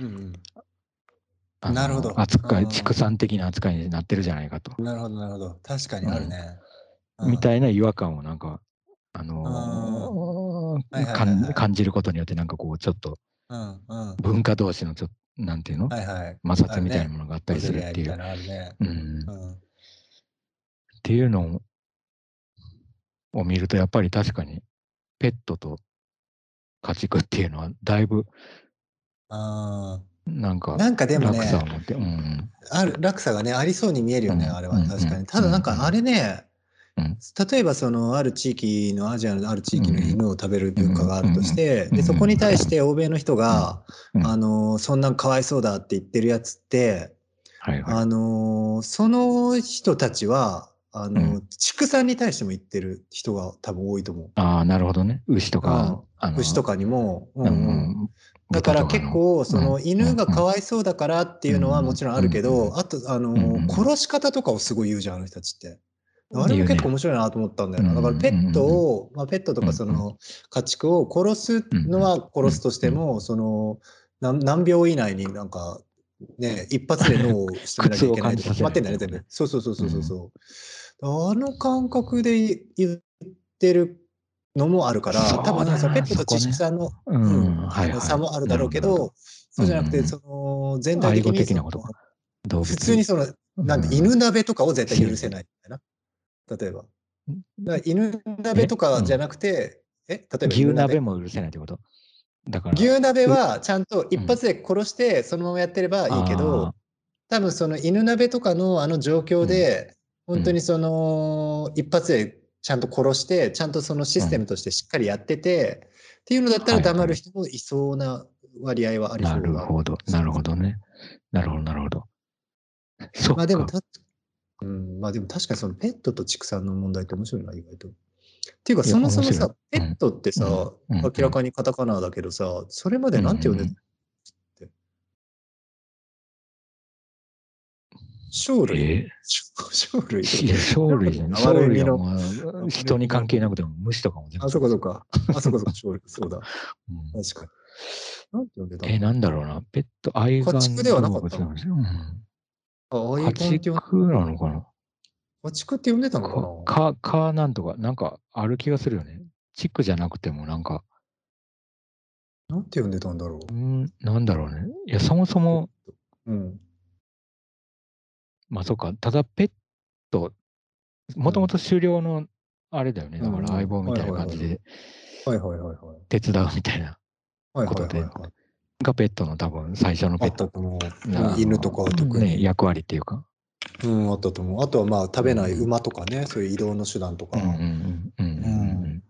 うん
あの
なるほど
扱い、
うん
畜産的な扱いになってるじゃないかと。
うん。なるほど、なるほど。確かにあるね。
み
い。
たいな違和感をなんか、あのー感じることによって、なんかこう、ちょっと
うんうん。
文化同士のちょっと、なんていうの、
はいはい。
摩擦みたいなものがあったりするっていう。
ね。
うん、
うん。
っていうのを見ると、やっぱり確かに、ペットと家畜っていうのは、だいぶ、
あ
なんか、
ーなんかでも
落差を
ね、
持って、うん。
ある落差がね、ありそうに見えるよね、
うん
あれは
うん
確かに。
うん
ただなんかあれね
うん、
例えばそのある地域のアジアのある地域の
うん
犬を食べる文化があるとして、
うん
でそこに対して欧米の人が、
うん
あのそんなんかわいそうだって言ってるやつって、
はいはい。
あのその人たちはあの、
う
畜産に対しても言ってる人が多分多いと思う。
ああ、なるほどね。牛とか、あの
牛とかにも。うん
う
うん
ん、
だから結構その
うん。
犬がかわいそうだからっていうのは
うん。
もちろんあるけ
うんう
ど、あとあの
うん
殺し方とかをすごい言うじゃんあの人たちって。あれも結構面白いなと思ったんだよな。
うん
だからペットを、まあ、ペットとかその家畜を殺すのは殺すとしても、その何何秒以内になんかね一発で脳を仕留めなきゃいけないとか 決まってんだよね全部。そうそうそうそうそう。そう。あの感覚で言ってるのもあるから、多分ねそのペットと知識さんの
う
うん。
ん、はいはい。
差もあるだろうけど、そうじゃなくて、
うん
その全体的に普通にその、なん。で
うん
犬鍋とかを絶対許せないみたいな。例えば。犬鍋とかじゃなくて、え例えば
牛
犬
鍋。も許せないってこと？だから。
牛鍋はちゃんと一発で殺してそのままやってればいいけど、多分その犬鍋とかのあの状況で、本当にその一発でちゃんと殺して、ちゃんとそのシステムとしてしっかりやってて、っていうのだったら黙る人もいそうな割合はありそう
な。るほど、なるほどね。なるほど、なるほど。そ。
まあでもた、うん、まあでも確かにそのペットと畜産の問題って面白いな、意外と。っていうか、そもそもさ、ペットってさ、明らかにカタカナだけどさ、それまでなんて呼んでた？生類？
え？
生類？
ーいや、生類じゃん。生
悪い意味
類は
の。
人に関係なくても虫とかも全部
あ、そこそこか。あ、そこそこ、生類。そうだ。
うん
確かに。なんて呼んでた
え、
の
なんだろうな。ペット、愛玩
家畜ではなかった
動物なんですよ。うん
あ、あい
家
環境。
畜なのかな？
家畜って呼んでたのかな？
か、か、かなんとか、なんかある気がするよね。チックじゃなくてもなんか、
なんて呼んでたんだろ
う？ん、なんだろうね。いや、そもそも、
う。うん。
まあそうか、ただペット、もともと狩猟のあれだよね。だから
うん
相棒みたいな感じで
はいはいはいはい。
手伝うみたいな。ことで。がペットの多分最初の
あ
ペット
犬とかは特に。
ね、役割っていうか。
うん、あったと思う。あとはまあ食べない馬とかね、そういう移動の手段とか。
うんうんうんうんうん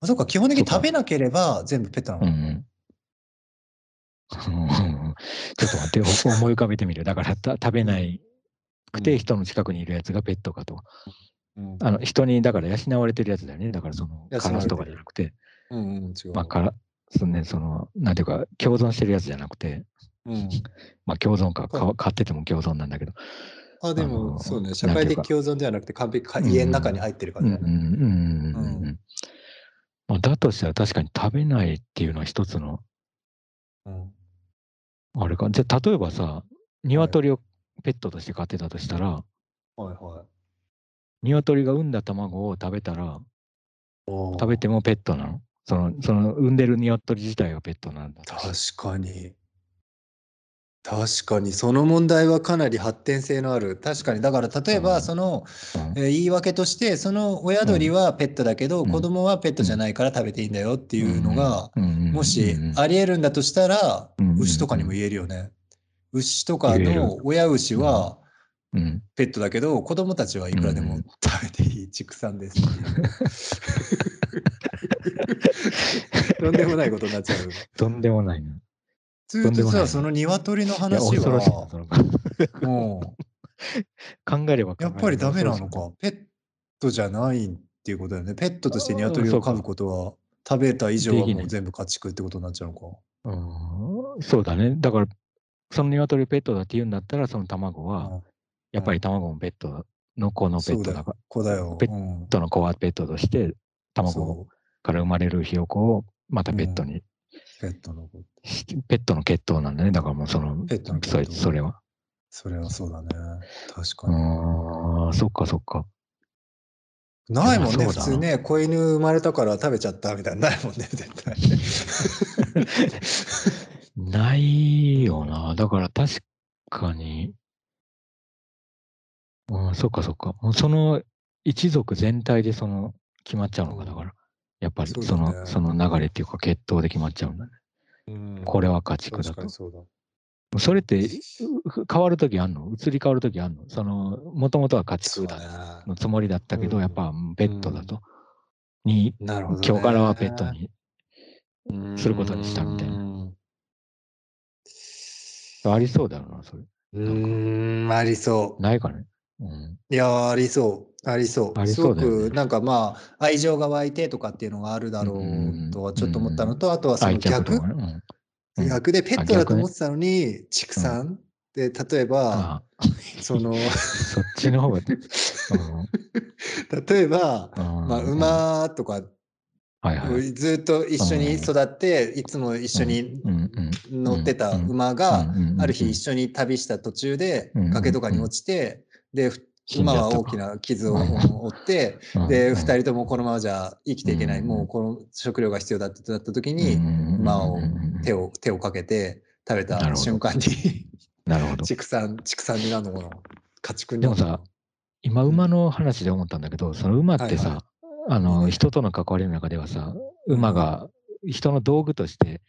あ、そうか、基本的に食べなければ全部ペットなの。
うんうん ちょっと待って、お思い浮かべてみる。だからた食べないくて人の近くにいるやつがペットかと。
うん。
あの人にだから養われてるやつだよね。だからそのカラスとかじゃなくて、
うんうん、違う。
まあからそのね、その、なんていうか、共存してるやつじゃなくて、
うん、
まあ共存か、か
は
飼ってても共存なんだけど。
あ、で
あ
も、
の
そうね、社会的共存ではなくて完璧か家の中に入ってる感じだね。
うんうんうんうんうん。まあ、だとしたら確かに食べないっていうのは一つの、
うん。
あれか。じゃあ例えばさ、鶏をペットとして飼ってたとしたら、
はいはい。
鶏が産んだ卵を食べたら、
食
食べてもペットなの？その、その産んでる鶏自体がペットなんだと。
確かに。確かに、その問題はかなり発展性のある。確かに、だから例えば、
うん。
その、
うん。
えー言い訳として、その親鳥はペットだけど、
うん。
子供はペットじゃないから食べていいんだよっていうのが、もしありえるんだとしたら牛とかにも言えるよね。牛とかの親牛は
うん
ペットだけど、子供たちはいくらでも
うん
食べていい畜産です。とんでもないことになっちゃう。
とんでもないな。い
ずっとさ、その鶏の
や、
話は、も
考えれば
やっぱりダメなのか。ペットじゃないっていうことだよね。ペットとして鶏を飼うことは、食べた以上はもう全部家畜ってことになっちゃうのか。
いうんそうだね。だから、その鶏をペットだって言うんだったら、その卵は、
うん
やっぱり卵もペットの子のペットだから、
子だよ。
ペットの子はペットとして、卵から生まれるひよこをまたペットに
ペットの子。
し、ペットの血統なんだね。だからもうその、
ペットの血
それ
統
それは。
それはそうだね。確か
う
に。
ーん、そっかそっか。
ないもんね、普通ね、子犬生まれたから食べちゃったみたいな、ないもんね、絶対。
ないよな。だから確かに、うん、そっかそっか。もうその一族全体でその決まっちゃうのか、だから。やっぱり
そ
の、
ね
その流れっていうか血統で決まっちゃうんだね。
うん
これは家畜だと。
そうだ。
それってう変わるときあんの？移り変わるときあんの？その、もともとは家畜だ
だ
のつもりだったけど、
うん
やっぱペットだと。に、
なるほど、ね。
今日からはペットに。
に
することにしたみたいな
な。
ありそうだよな、それ。
うーん、ありそう。
ないかね？うん。
いやー、ありそう。ありそう。
ありそうだよね。
すごく、なんかまあ、愛情が湧いてとかっていうのがあるだろうとはちょっと思ったのと、あとはその逆。逆でペットだと思ってたのに、畜産？で、例えば、
あ
その、
あ そっちの方が、
例えば、
うん。
まあ、
うん
馬とか、
はいはい。
ずっと一緒に育って、いつも一緒に乗ってた馬
うん
が、ある日一緒に旅した途中で崖とかに落ちて、で、馬は大きな傷を
うん
負って、
うん
で、
うん
二人ともこのままじゃ生きていけない、
うん
もうこの食料が必要だってなった時
うん
に、馬を手を、手をかけて食べた瞬間に、
なるほど。
畜産、畜産になるのかな家畜になるのかな
でも今、馬の話で思ったんだけど、その馬ってさ、
はい
あの、
うん
人との関わりの中ではさ、馬が人の道具として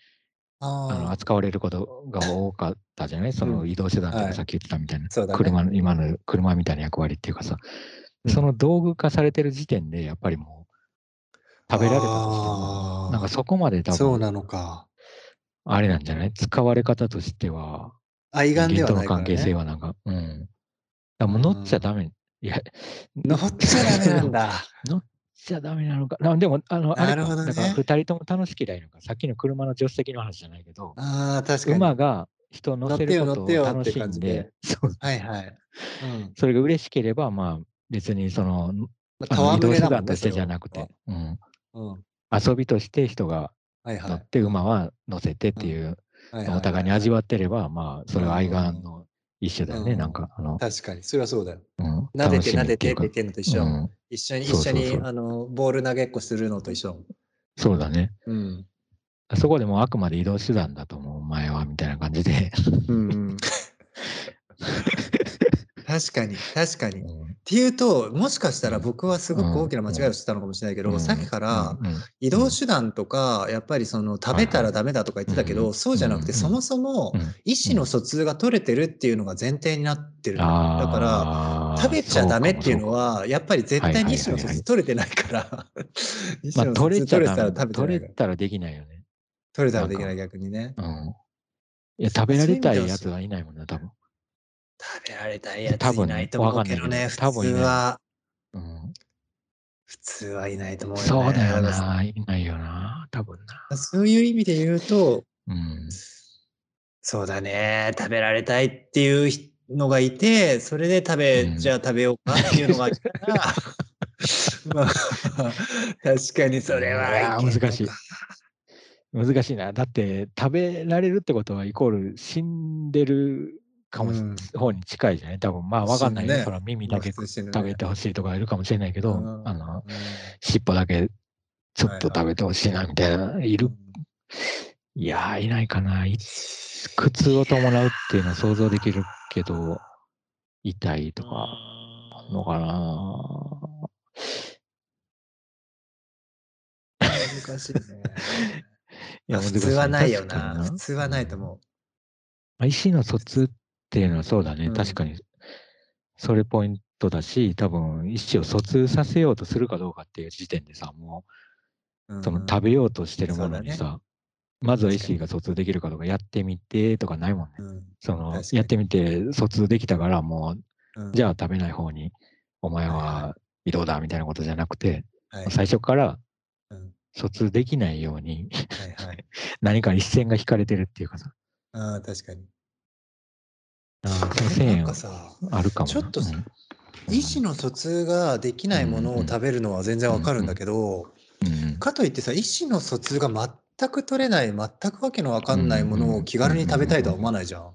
あの扱われることが多かったじゃない？その
うん
移動手段と
はい
かさっき言ってたみたいな。
そうだね。
車の、今の車みたいな役割っていうかさ、
うん
その道具化されてる時点で、やっぱりもう、食べられたとしても、なんかそこまで多分、
そうなのか。
あれなんじゃない？使われ方としては、
愛玩ではないから、
関係性
ね。
はなんか、うん。だもう乗っちゃダメ。いや、
乗っちゃダメなんだ。
乗 っちゃダメなのか。あでも、あの、あれか、
なるほどね
だから二人とも楽しきりゃいいのか。さっきの車の助手席の話じゃないけど、
ああ、確かに。
馬が人を乗せることを楽しんで、
はいはい。うん
それが嬉しければ、まあ、別にその、
まあ、
移動手段としてじゃなくて、うん、
うん。
遊びとして人が。乗って、馬は乗せてっていう、お互いに味わってれば、まあ、それは愛玩の一種だよね、
うん
なんか、あの、
確かに、それはそうだよ。
うん、
撫で
てみ
撫で
って
って言ってんのと一緒だもん。一緒に、一緒に、あの、ボール投げっこするのと一緒。
そうだね。
うん。
そこでもうあくまで移動手段だと思う、お前は、みたいな感じで。
うんうん。確かに、確かに。っ
うん。
ていうと、もしかしたら
うん。
僕はすごく大きな間違いをしてたのかもしれないけど、さっきから、
うん。うん。
移動手段とか、やっぱりその食べたらダメだとか言ってたけど、そうじゃなくて、
うん
そもそも
うん。
意思の疎通が取れてるっていうのが前提になってる。の。だから、食べちゃダメっていうのは、やっぱり絶対に意思の疎通取れてないから、
取れ
たら食べて
取
ないから。
れたらできないよね。
取れたらできない逆にね。
うん。いや、食べられたいやつはいないもんね、多分。
食べられたいやつ
多分ね
いないと思うけどね、
多分いない
は。
うん。
普通はいないと思うよね。
そうだよな。いないよな。多分な。
らそういう意味で言うと、
うん。
そうだね、食べられたいっていうのがいて、それで食べ、
うん
じゃあ食べようかっていうのがいたら、まあ、確かにそれは
難しい。難しいな。だって、食べられるってことは、イコール死んでるかもし、
うん
方に近いじゃない？多分、まあ、わかんないよ。
ね
そら耳だけ食べてほしいとかいるかもしれないけど、
うん
あの、
うん
尻尾だけちょっと食べてほしいな、みたいな、いる。いやー、いないかな。い苦痛を伴うっていうのは想像できるけど、痛いとか、あんのかな。
難しいね。
いや、
普通はないよな。普通はないと思う。
まあ意思の疎通っていうのはそうだね、
うん。
確かに。それポイントだし、多分意思を疎通させようとするかどうかっていう時点でさ、もう、その食べようとしてるものに
そうだ
さ、まずは意思が疎通できるかどうかやってみてとかないもんね。
うん。
そのやってみて疎通できたからもう、
うん。
じゃあ食べない方にお前
は
移動だみたいなことじゃなくて、
はい。
最初から
うん。
疎通できないように。何か一線が引かれてるっていうかさ、
ああ、確かに。
あーその
で
線
もなんかさ、
あるかもな。
ちょっとさ
うん
意思の疎通ができないものを食べるのは全然わかるんだけど、
うん
かといってさ、意思の疎通が全く取れない、全くわけのわかんないものを気軽に食べたいとは思わないじゃん。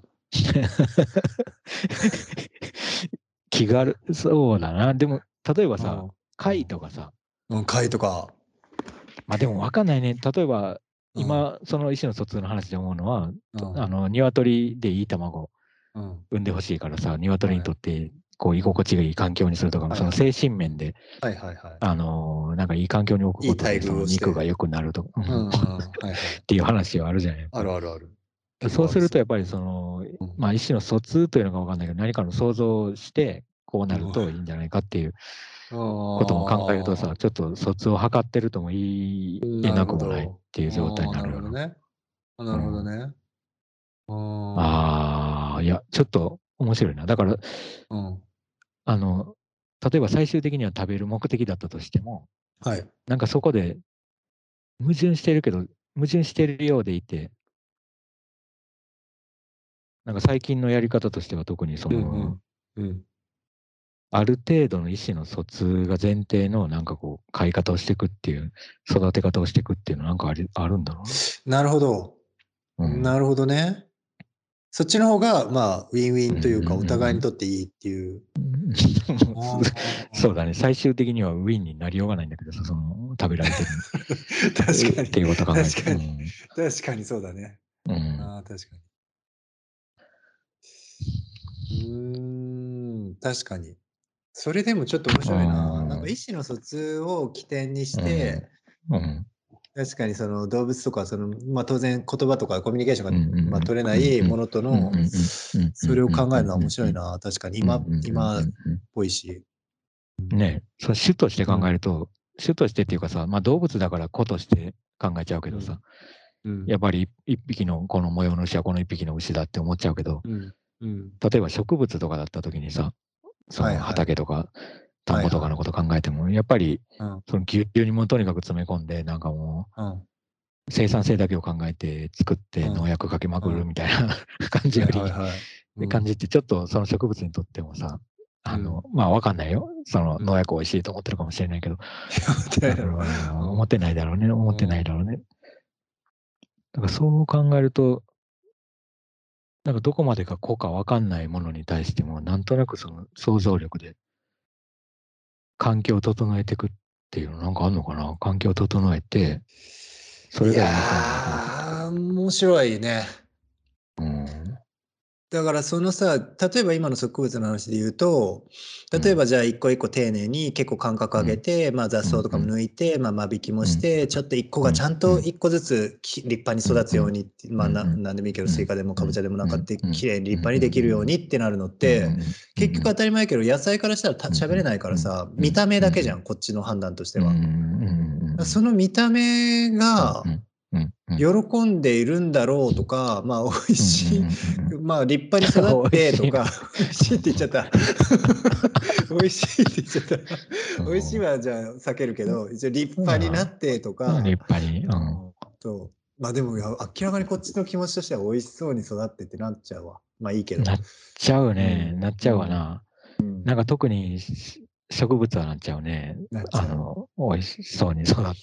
気軽、そうだな。でも、例えばさ、貝とかさ、
うん、うん、貝とか。
まあでも分かんないね。例えば、
うん、
今、その意思の疎通の話で思うのは、
うん、
あの、鶏でいい卵
うん、
産んでほしいからさ、鶏にとって、こう、居心地がいい環境にするとかも、
はい
その精神面で、
はいはいはい。
あのーなんかいい環境に置くことで、その肉が良くなるとか、っ。ていう話はあるじゃない。
あるあるある。
そうすると、やっぱりその、
うん
まあ、意思の疎通というのか分かんないけど、何かの想像をして、こうなるといいんじゃないかっていう
こ
ことも考えるとさ、ちょっと疎通を図ってるとも言えなくもないっていう状態になるよ
ね。あなるほどね。うん
ああ、いや、ちょっと面白いな。だから、
うん。
あの、例えば最終的には食べる目的だったとしても、
はい。
なんかそこで矛盾してるけど、矛盾してるようでいて、なんか最近のやり方としては特にその、
うんうんうん。
ある程度の意思の疎通が前提のなんかこう、飼い方をしていくっていう、育て方をしていくっていうのなんかありあるんだろ
なるほど。
うん
なるほどね。そっちの方が、まあ、ウィンウィンというか、
うんうんうん
お互いにとっていいっていう。
そうだね。最終的にはウィンになりようがないんだけどさ、その食べられてる
確かに。
っていうことを考えて。
確かに確かにそうだね。
うんうん
ああ、確かに。うーん、確かに。それでもちょっと面白いな。
うん
なんか意思の疎通を起点にして、
うん
確かにその動物とかその、まあ、当然言葉とかコミュニケーションが、まあ、取れないものとのそれを考えるのは面白いな確かに今今っぽいし
ねその種として考えると、種としてっていうかさ、まあ、動物だから子として考えちゃうけどさ、
うん
やっぱり一匹のこの模様の牛はこの一匹の牛だって思っちゃうけど、
うんうん
例えば植物とかだった時にさ、その
はいはい
畑とか田んぼとかのこと考えても、やっぱり
うん。
そのぎゅうぎゅうにもうとにかく詰め込んで、なんかも
う
生産性だけを考えて作って
うん。
農薬かけまくるみたいな 感じより、
はいはいはい。
で感じってちょっとその植物にとってもさ、あの、まあわかんないよ。その農薬美味しいと思ってるかもしれないけど、うん。思ってないだろうね、思ってないだろうね。だからそう考えると、なんかどこまでが子かわかんないものに対しても、なんとなくその想像力で環境を整えていくっていうのなんかあんのかな？環境を整えて、それ
い
が
やー、面白いね。
うん。
だからそのさ、例えば今の植物の話で言うと、例えばじゃあ一個一個丁寧に結構間隔空けて、まあ雑草とかも抜いて、まあ間引きもして、ちょっと一個がちゃんと一個ずつき立派に育つようにまあなでもいいけど、スイカでもかぼちゃでもなんかって
うん
綺麗に立派にできるようにってなるのって、結局当たり前やけど野菜からしたらた喋れないからさ、見た目だけじゃん、こっちの判断としては。その見た目が喜んでいるんだろうとか、まあ美味しい、まあ立派に育ってとか、美味しいって言っちゃった。美味しいって言っちゃった。美味しいはじゃあ避けるけど、一応立派になってとか、
立派に。うん。
とまあでも明らかにこっちの気持ちとしては美味しそうに育ってってなっちゃうわ。まあいいけど。
なっちゃうね、
うん。
なっちゃうわな。
うん。
なんか特にし植物はなっちゃうね。あの、美味しそうに育って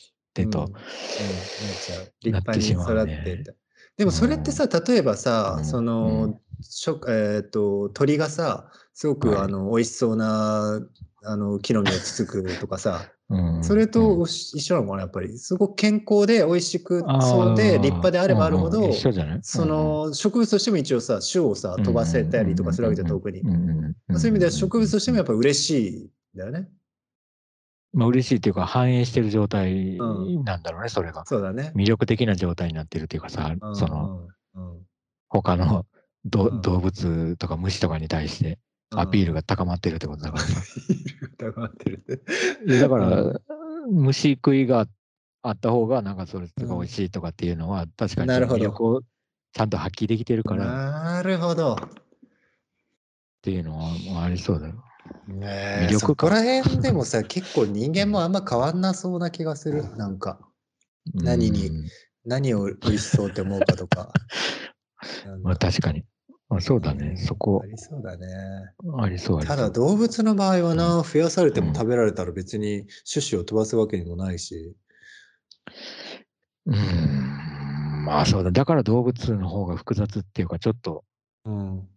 と。
うん。うん。なっちゃう。立派に育
ね。
ってって。でもそれってさ、例えばさ、
うん。
その、えっ、と、鳥がさ、すごく、
はい。
あの、美味しそうな、あの、木の実をつつくとかさ、
うん。
それと一緒なのかな、やっぱり。すごく健康で美味しくそうで、立派であればあるほどそ、の植物としても一応さ、種をさ、飛ばせたりとかするわけじゃん、遠くに。そういう意味では植物としてもやっぱ嬉しいんだよね。
まあ嬉しいっていうか反映してる状態なんだろうね、それが。
そうだね。
魅力的な状態になってるっていうかさ、
うん
その、他のど
うん
動物とか虫とかに対してアピールが高まってるってことだからさ。
疑ってるって。
だか
う
ら、虫食いがあった方が、なんかそれが美味しいとかっていうのは、確かにその
なるほど
魅力をちゃんと発揮できてるからっ
なるほど。
ていうのはもうありそうだよ。
ねえ
魅力か
そこら辺でもさ、結構人間もあんま変わんなそうな気がする。なんか、何に
うん
何を美味しそうって思うかとか。
まあ
か
確かに。まあ、そうだね。そこ
あ、りそうだね。
ありそうありそう。
ただ動物の場合はな、増やされて
うん
も食べられたら別に種子を飛ばすわけにもないし。
うーん。まあそうだ。だから動物の方が複雑っていうか、ちょっと
うん。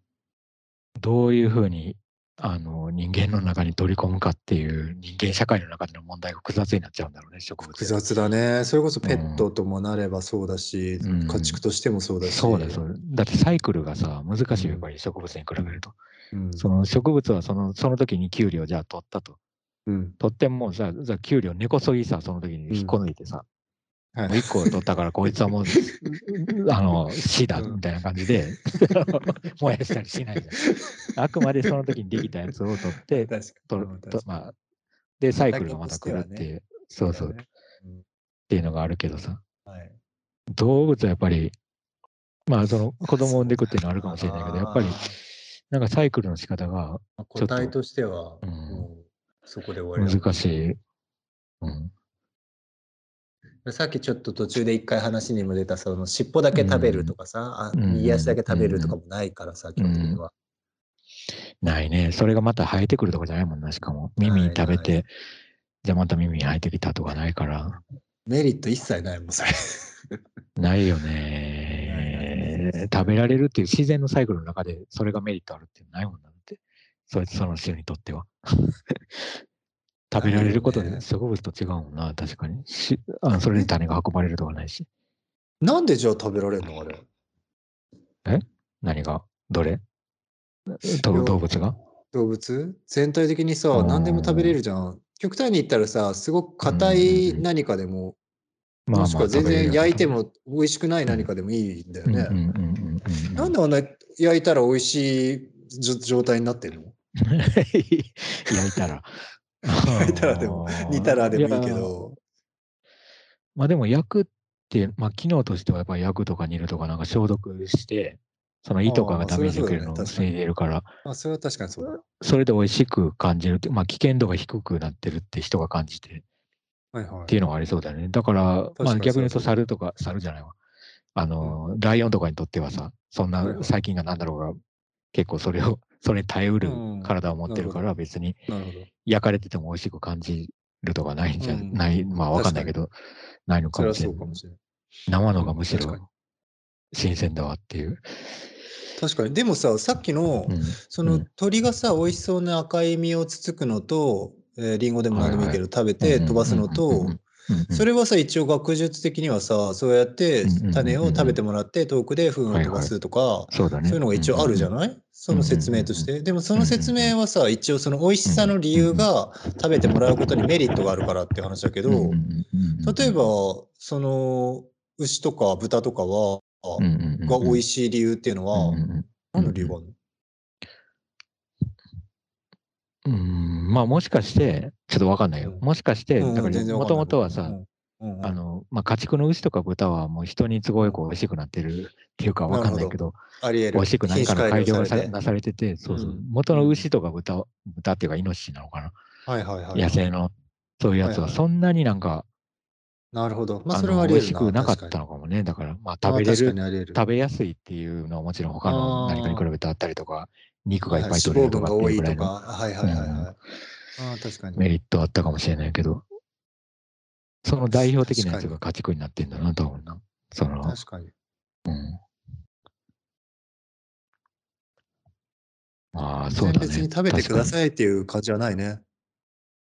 どういうふうにあの人間の中に取り込むかっていう人間社会の中での問題が複雑になっちゃうんだろうね、植物。
複雑だね。それこそペットともなればそうだし、
うん
家畜としてもそうだし。
そうだよ、そうだってサイクルがさ、難しいよ、
うん
やっぱり植物に比べると。
うん。
その植物はそのその時に給料じゃあ取ったと。
うん。
取ってもさ、じゃあ給料根こそぎさ、その時に引っこ抜いてさ、
はい
もう1個取ったからこいつはもう、あの、死だみたいな感じで、燃やしたりしないじゃん。あくまでその時にできたやつを取って、取るとまあ、で、サイクルがまた来るっていう、そうそう、
ね。うん。
ていうのがあるけどさ、
はい。
動物はやっぱり、まあ、その 子供を産んでいくっていうのはあるかもしれないけど、やっぱり、なんかサイクルの仕方が
あー
ちょっと
個体としては、
うん。
そこで終わりだ
難しい。うん。
さっきちょっと途中で一回話にも出たその尻尾だけ食べるとかさ、あ
うん
右足だけ食べるとかもないからさ、基本的には。
ないね。それがまた生えてくるとこじゃないもんな、しかも。耳食べて、じゃあまた耳生えてきたとかないから。
メリット一切ないもん、それ。
ないよね。食べられるっていう自然のサイクルの中でそれがメリットあるっていうのないもんなって。そいつその種にとっては。食べられることで植物と違うもんな、確かに。しあのそれで種が運ばれるとかないし。
なんでじゃあ食べられるのあれ？
何が？どれ？動物が？
動物？全体的にさ、
うん
何でも食べれるじゃん。極端に言ったらさ、すごく硬い何かでも、もしくは全然焼いても美味しくない何かでもいいんだよね。なんであんな焼いたら美味しい状態になってんの？
焼いたら。
焼いたらでも煮たらでもいいけ
や
ど。
まあでも焼くって、まあ機能としてはやっぱり焼くとか煮るとかなんか消毒して、その胃とかがダメージ受けるのを防いでるから、
あ、それは確かにそうだ。
それで美味しく感じるって、まあ危険度が低くなってるって人が感じて
はいはい。
っていうのがありそうだよね。だから、まあ逆に言うと猿とか、猿じゃないわ。あの、ライオンとかにとってはさ、そんない細菌がなんだろうが、結構それを、それに耐えうる
うん。
体を持ってるから別に。焼かれてても美味しく感じるとかないんじゃ
うん。
ない、まあわかんないけど、ないのかもしれない。生のがむしろ新鮮だわっていう。
確かに。でもさ、さっきの、
うん。
そうの
ん。
鳥がさ、美味しそうな赤い実をつつくのと、えーリンゴでも何でもいいけど食べ
うん
て
うん
飛ばすのと、それはさ、一応学術的にはさ、そうやって種を食べてもらって遠くで糞を飛ばすとか、
そう
いうのが一応あるじゃ
ん。
ない？その説明として。でもその説明はさ、一応その美味しさの理由が食べてもらうことにメリットがあるからって話だけど、例えば、その牛とか豚とかは、が美味しい理由っていうのは、何の理由があるの？
うん、まあもしかして、ちょっとわかんないよ。
うん
もしかして、
うん
だからもともとはさ、あの、まあ家畜の牛とか豚はもう人に都合よく美味しくなってるっていうかわかんないけど、
ありえる。
美味しく何かの改良がなされてて、そうそう
うん。
元の牛とか豚、豚っていうかイノシシなのかな。
はいはいはい。
野生の、そういうやつ
は
そんなになんか、
なるほど。まあ
あ
それは
美。味しくなかっ
確
たのかもね。だから、まあ食べれる。食べやすいっていうのはもちろん他の何かに比べてあったりとか、肉がいっぱい
はい
取れるとかっていうぐらいの。
はいはいはいああ、確かに。
メリットあったかもしれないけど、その代表的なやつが家畜になってんだな、多分な。その、
確かに。
うん。ああ、そうだね。
別に食べてくださいっていう感じはないね。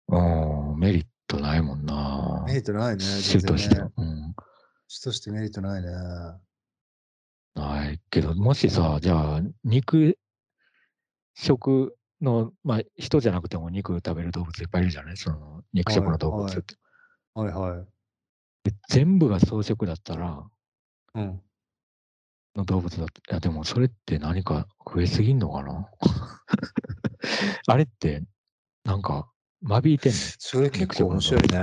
い。うん、メリットないもんな。
メリットないね。
種としてうん。
種としてメリットないね。
ないけど、もしさ、じゃあ、肉食の、まあ、人じゃなくても肉食べる動物いっぱいいるじゃない？その、肉食の動物って。
はいはい。
で全部が草食だったら、
うん。
の動物だって、いや、でもそれって何か増えすぎんのかな？あれって、なんか、間引いてんの？
それ結構面白いね。い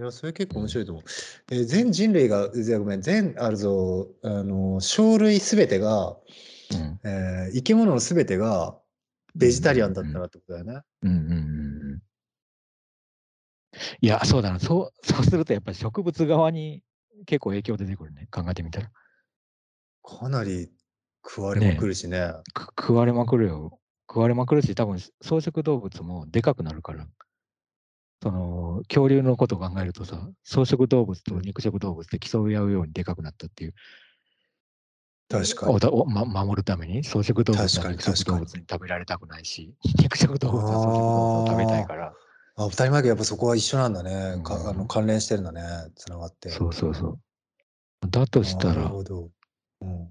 や、それ結構面白いと思う。えー全人類が、ごめん、全、あるぞ、あの、生類すべてが、
うん。
えー生き物のすべてがベジタリアンだったらってことだよね。
うんうんうんうん。いや、そうだな。そう、そうするとやっぱり植物側に結構影響出てくるね。考えてみたら。
かなり食われまくるしね。
く食われまくるよ。食われまくるし、多分草食動物もでかくなるから。その、恐竜のことを考えるとさ、草食動物と肉食動物で競い合うようにでかくなったっていう。
確かに。
おま、守るために？草食動物
確かに
は肉食
確かに
動物に食べられたくないし、肉食動物は草食動物を食べたいから。
あ、当たり前だけどやっぱそこは一緒なんだね。か
うん
あの関連してるんだね。つながって。
そうそうそう。だとしたら、
なるほど。うん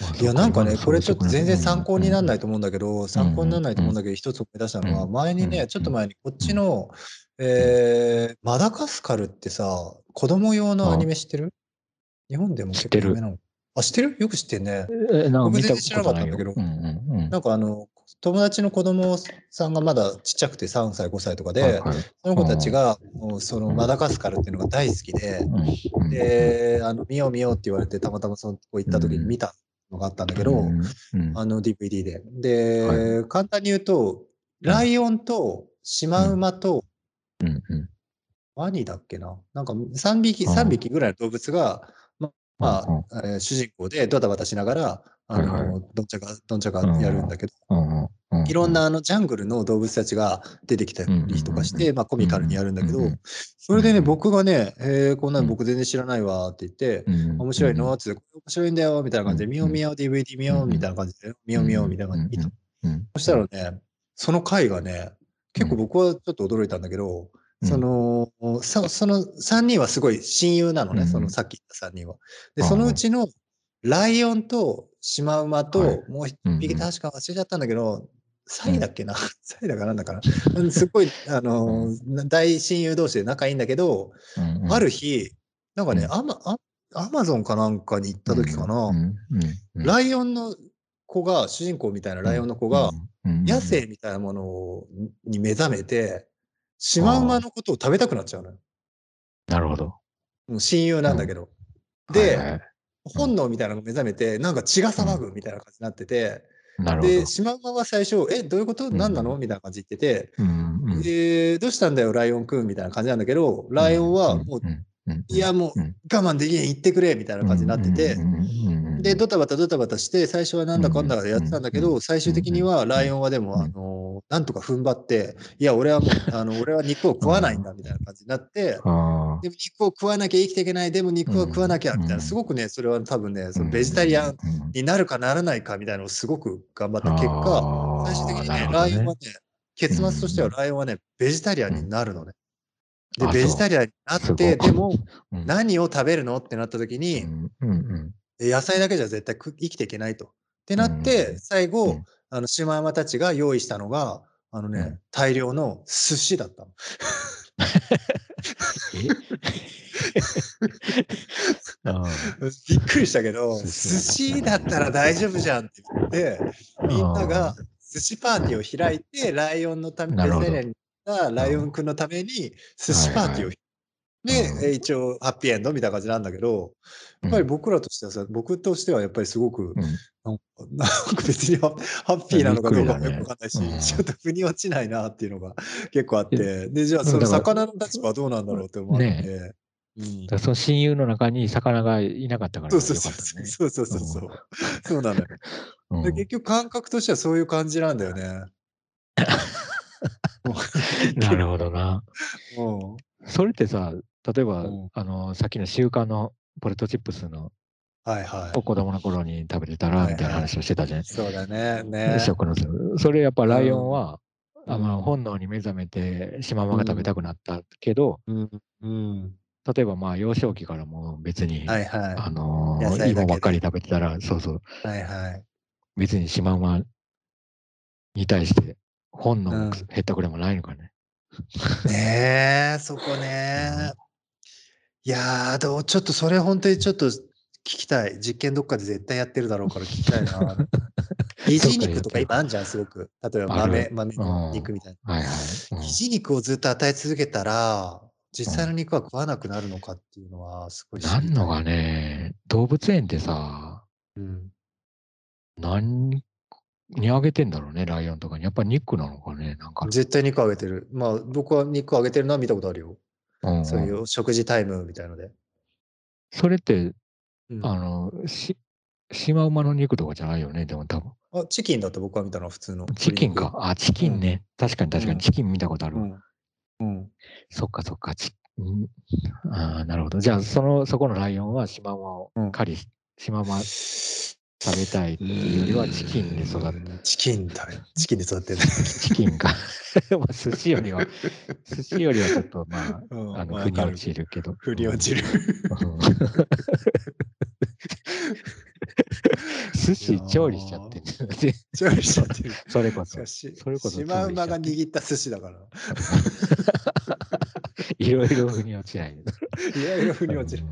まあ
いや、なんかね、これちょっと全然参考にならない
と。
と思うんだけど、参考にならないと思うんだけど、一つ思い出したのは、
うん
前にね、
うん
ちょっと前にこっちの、えーマダガスカルってさ、子供用のアニメ知ってる？日本でも結構有名なの。あ、知ってる？よく知ってんね。
えなんか
僕
見た
全然知らなか
ことないよ。
ったんだけど。
うんうんうん。
なんかあの、友達の子供さんがまだちっちゃくて3歳、5歳とかで、
はいはい。
その子たちが、もうそのマダガスカルっていうのが大好きで、
うんうん
で、あの見よう見ようって言われて、たまたまその子行った時に見たのがあったんだけど、
うんうん
あの DVD で。で、
は
簡単に言うと、ライオンとシマウマとワニだっけな？なんか3匹、
うん
3匹ぐらいの動物が、まま
うん
あ、えー主人公でドタバタしながら、あの、
はいは
どんちゃか、どんちゃかやるんだけど、
うんうんうん
いろんなあのジャングルの動物たちが出てきたりとかし
うん
て、まあコミカルにやるんだけど
うんうん、
それでね、
うん
僕がね、えーこんな
うん
の僕全然知らないわって言って、
うん
面白いの？って言って、これ面白いんだよみたいな感じで、
うん
見よう見よう DVD 見ようみたいな感じで、見よう見ようみたいな感じでそしたらね、その回がね、結構僕はちょっと驚いたんだけど、
うん。
その、そその3人はすごい親友なのね、
うん
そのさっき言った3人は。で、そのうちのライオンとシマウマと、
はい。
もう一
うんうん。
匹確か忘れちゃったんだけど、サイだっけな、サイだかなんだかな？うんすっごい、あの、大親友同士で仲いいんだけど、
うんうん。
ある日、なんかね、
うん。
アマアアマゾンかなんかに行った時かな、
うんうんうん
ライオンの子が、主人公みたいなライオンの子が、
うんうん。
野生みたいなものをに目覚めて、シマウマのことを食べたくなっちゃうのよ。
なるほど。
もう親友なんだけど。で、
はいはい。
本能みたいなのが目覚めて、なんか血が騒ぐみたいな感じになってて、
なるほど。
で、シマウマは最初、え、どういうこと？
ん
何なの？みたいな感じで言って。て、
うんうん。
で、どうしたんだよ、ライオンくんみたいな感じなんだけど、ライオンはもう、
んんうん
いや、もう
うん
我慢できん、言ってくれみたいな感じになってて。
うん、うんうんうん
で、ドタバタドタバタして、最初はなんだかんだやってたんだけど、
うん
最終的にはライオンはでも、
うん
あの、なんとか踏ん張って、いや、俺はもう、あの、俺は肉を食わないんだみたいな感じになって、
あ
でも肉を食わなきゃ生きていけない、でも肉は食わなきゃみたいな、
うん
すごくね、それは多分ね、
ー
そのベジタリアン
うん
になるかならないかみたいなのをすごく頑張った結果、最終的にね、ライオンはね、結末としては
うん
ライオンはね、ベジタリアンになるのね。で、
あ
ベジタリアンになって、でも、
うん。
何を食べるの？ってなった時
う
に、
んうんうん
え野菜だけじゃ絶対く生きていけないと。ってなって、
うん。
最後、
うん。
あの、シマウマたちが用意したのが、あのね、
うん。
大量の寿司だったの。びっくりしたけど、寿
寿司
司だったら大丈夫じゃんって言って、みんなが寿司パーティーを開いて、ライオンのためにライオンくんのために寿司パーティーを開いで、え一応ハッピーエンドみたいな感じなんだけど、やっぱり僕らとしてはさ、僕としてはやっぱりすごく、
うん
なんか別にハハッピーなのかどうかもよくわかんないし、
うん
ちょっと腑に落ちないなっていうのが結構あって、で、じゃあその魚の立場はどうなんだろうって思って、
ね
うん
だその親友の中に魚がいなかったからね。
そうそうそうそうそうそう。そうなのよ。
うん
で結局感覚としてはそういう感じなんだよね。
なるほどな。
うん。
それってさ、例えば、
うん
あの、さっきの習慣のポテトチップスの
はいは
を子供の頃に食べてたら、みたいな話をしてたじゃない
い。そうだね。ね。
食のそれやっぱライオンは、
うん
あの本能に目覚めてシマウマが食べたくなったけど、
うん。うん。
例えばまあ幼少期からもう別に、
はいは
あの芋ばっかり食べてたらそうそう
い。はいはい。
別にシマウマに対して本能減ったくれもないのかね。
ねえ、そこね。いやー、どうちょっとそれ本当にちょっと聞きたい。実験どっかで絶対やってるだろうから聞きたいな。肘肉とか今あんじゃん、すごく。例えば
あ
豆、
る
豆の肉みたいな。
はいはい。うん
肘肉をずっと与え続けたら、実際の肉は食わなくなるのかっていうのは、すごい知りたい
なんのがね、動物園ってさ、
うん。
何にあげてんだろうね、ライオンとかに。やっぱ肉なのかね、なんか。
絶対肉あげてる。まあ、僕は肉あげてるのは見たことあるよ。
うんうん
そういう食事タイムみたいので。
それって、
うん
あの、し、シマウマの肉とかじゃないよね、でも多分。
あチキンだと僕は見たのは普通の。
チキンか。あ、チキンね。確かに確か
うん
にチキン見たことあるわ。
うん。うん。
そっかそっか。チんああ、なるほど。じゃあ、その、そこのライオンはシマウマを
うん
狩りし、シマウマ食べたいっていうよりはチキンで育っ
うんチキン食べ、チキンで育ってる。
チキンか。まあ、寿司よりは、寿司よりはちょっと、まあ、
うん
あの、腑に落ちるけど。
腑に落ちる。
うん。寿司調理しちゃってんじゃなくて
調理しちゃってる。
それこそそれこそ
シマウマが握った寿司だから。
いろいろ腑に落ちない。
いろいろ腑に落ちる。
うん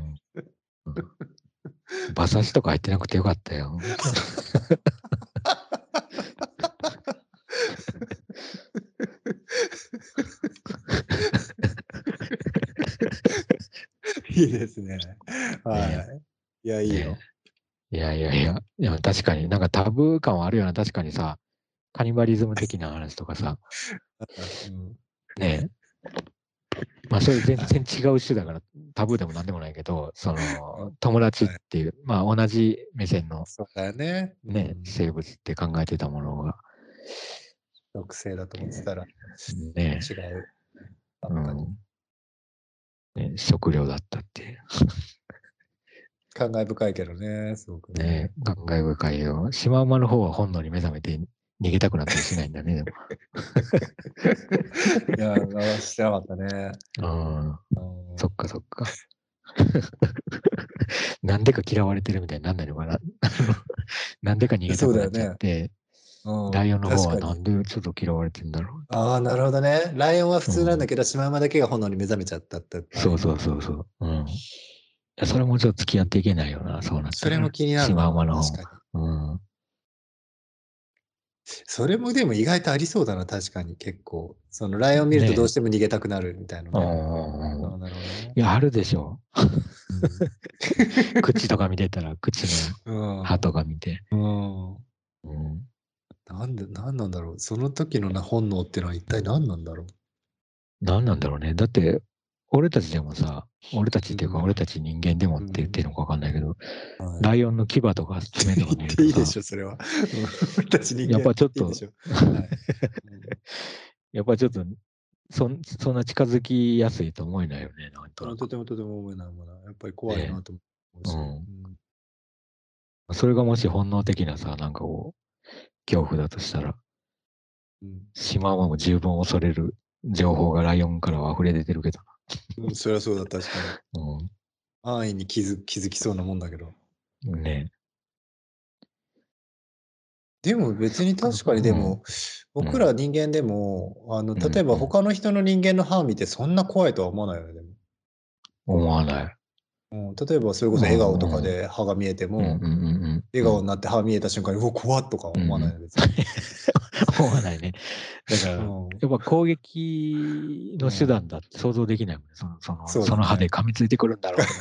うん馬刺しとか入ってなくてよかったよ。
いいですね。はい。いや、いいよ。
いやいやいや、でも確かになんかタブー感はあるような、確かにさ、カニバリズム的な話とかさ、
うん
ねえ。まあそれ全然違う種だから、タブーでもなんでもないけど、その、友達っていう、まあ同じ目線の
そうだよね。
ね、
うん
生物って考えてたものが、
属性だと思ってたら
ね
違う。
う
ん
ね、食料だったっていう。
感慨深いけどね、すごくね。
ね、感慨深いよ。シマウマの方は本能に目覚めて逃げたくなったりしないんだね、でも。
いや、流してなかったね。
うん、
うん
そっかそっか。なんでか嫌われてるみたいになんないのかな。なんでか逃げたくなっちゃって、
うん
ライオンの方はなんでちょっと嫌われてんだろう。
ああ、なるほどね。ライオンは普通なんだけど、シマウマだけが炎に目覚めちゃったって。
そうそうそうそう。うん。それもちょっと付き合っていけないよな、そうなったら
それも気になる
シ
な。
マウマの方。うん。
それもでも意外とありそうだな、確かに結構。そのライオン見ると
ね
どうしても逃げたくなるみたいな
うん
ね。ね
いや、あるでしょ。口とか見てたら、口の
うん
歯とか見て。
うん。
うん。
なんで、なんなんだろう。その時のな本能ってのは一体何なんだろう。
何なんだろうね。だって、俺たちでもさ、俺たちっていうか、
うん。
俺たち人間でもって言ってるのかわかんないけど、
はい。
ライオンの牙とか爪とか見
言っていいでしょ、それは。俺たち人間
やっぱちょっと
いい
やっぱちょっと、そんそんな近づきやすいと思えないよね、なんと。
とてもとても思えないもんな。やっぱり怖いなと思うし。
ね
うん。
それがもし本能的なさ、なんかこう、恐怖だとしたら、
うん。
シマウマも十分恐れる情報がライオンからは溢れ出てるけど
うん、そりゃそうだ、確かに。
な。
安易に気づ気づきそうなもんだけど。
うん。ね
でも別に確かにでも、僕ら人間でも、あの、
うん
例えば他の人の人間の歯見てそんな怖いとは思わないよね、でも。
思わない。
うん、例えばそれこそ笑顔とかで歯が見えても、
うんうんうんうん。
笑顔になって歯見えた瞬間に、うわ、怖っとか思わないよ、別に。
思わないね。だから、
うん
やっぱ攻撃の手段だって想像できないもんね。そのその
そね
その歯で噛みついてくるんだろうって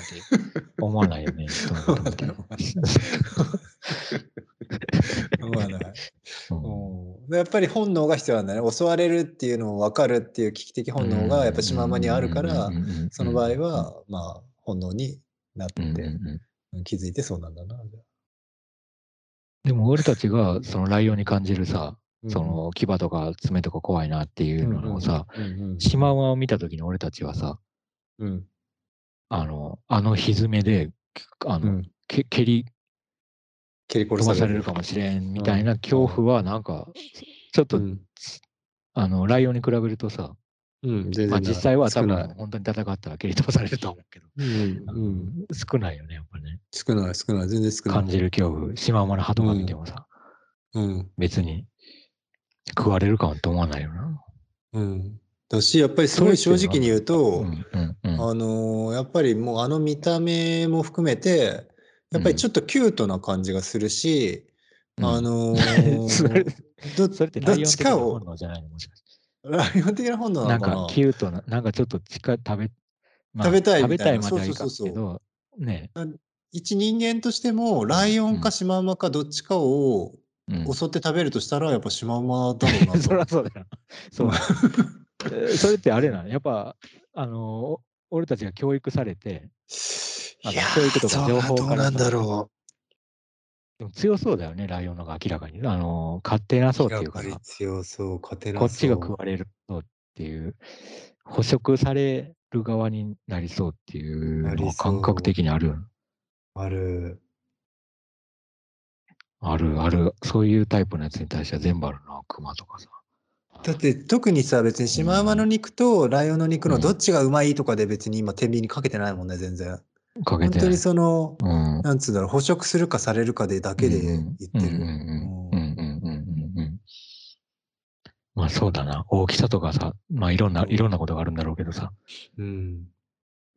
思わないよね。人のことって
思わない。
うん
うん、やっぱり本能が必要なんだね。襲われるっていうのを分かるっていう危機的本能がやっぱシマウマにあるから、その場合は、まあ、本能になって気づいてそうなんだな。じゃあ。
でも俺たちがそのライオンに感じるさ、
うん。
その牙とか爪とか怖いなっていうのをさ、シマウマを見た時に俺たちはさ、
うん。
あの、あのひずめで、あの、
うん。
け蹴り
蹴り
飛
殺される。
ばされるかもしれんみたいな恐怖はなんか、ちょっと、
うん
あの、ライオンに比べるとさ、
うん、全然
まあ、実際は多分本当に戦ったら蹴り飛ばされると思うけど、
うんうん、
少ないよね、やっぱね。
少ない、少ない、全然少ない。
感じる恐怖、シマウマの歯とか見てもさ、
うん、
別に食われるかもと思わないよな。
うん。だし、やっぱりすごい正直に言うと。あのーやっぱりもうあの見た目も含めて、やっぱりちょっとキュートな感じがするし、
うん。
あの
それ
ーど
それって
どっ
ライオン的な本、能ないのか
な？本能な
なん
のか
キュートな、なんかちょっと近食べ、まあ
食べたい
食べたいまではいかん
そうそう。そう
けど、ね、
一人間としても、ライオンかシマウマかどっちかを
うん。
襲って食べるとしたら、やっぱシマウマだろうなと。
そりゃそうだよ。そう。それってあれなの？やっぱ、あのお俺たちが教育されて、あの
いや
教育とか情報
どう
から
なんだろ
でも強そうだよね、ライオンのが明らかに。あの、勝手な
う。
そうっていうかさ、
強そう、勝てなそう。
こっちが食われるそうっていう、捕食される側になりそうっていうのは感覚的にある。
ある。
あるある。そういうタイプのやつに対しては全部あるな、クマとかさ。
だって特にさ、別にシマウマの肉とライオンの肉のどっちがうまいとかで別に今天秤にかけてないもんね、全然。
かけて
本当に。その、
うん。
なんつうんだろう、捕食するかされるかでだけで言ってる。
うんうんうんうんうんうん。まあそうだな。大きさとかさ、まあいろんな、いろんなことがあるんだろうけどさ、
うん。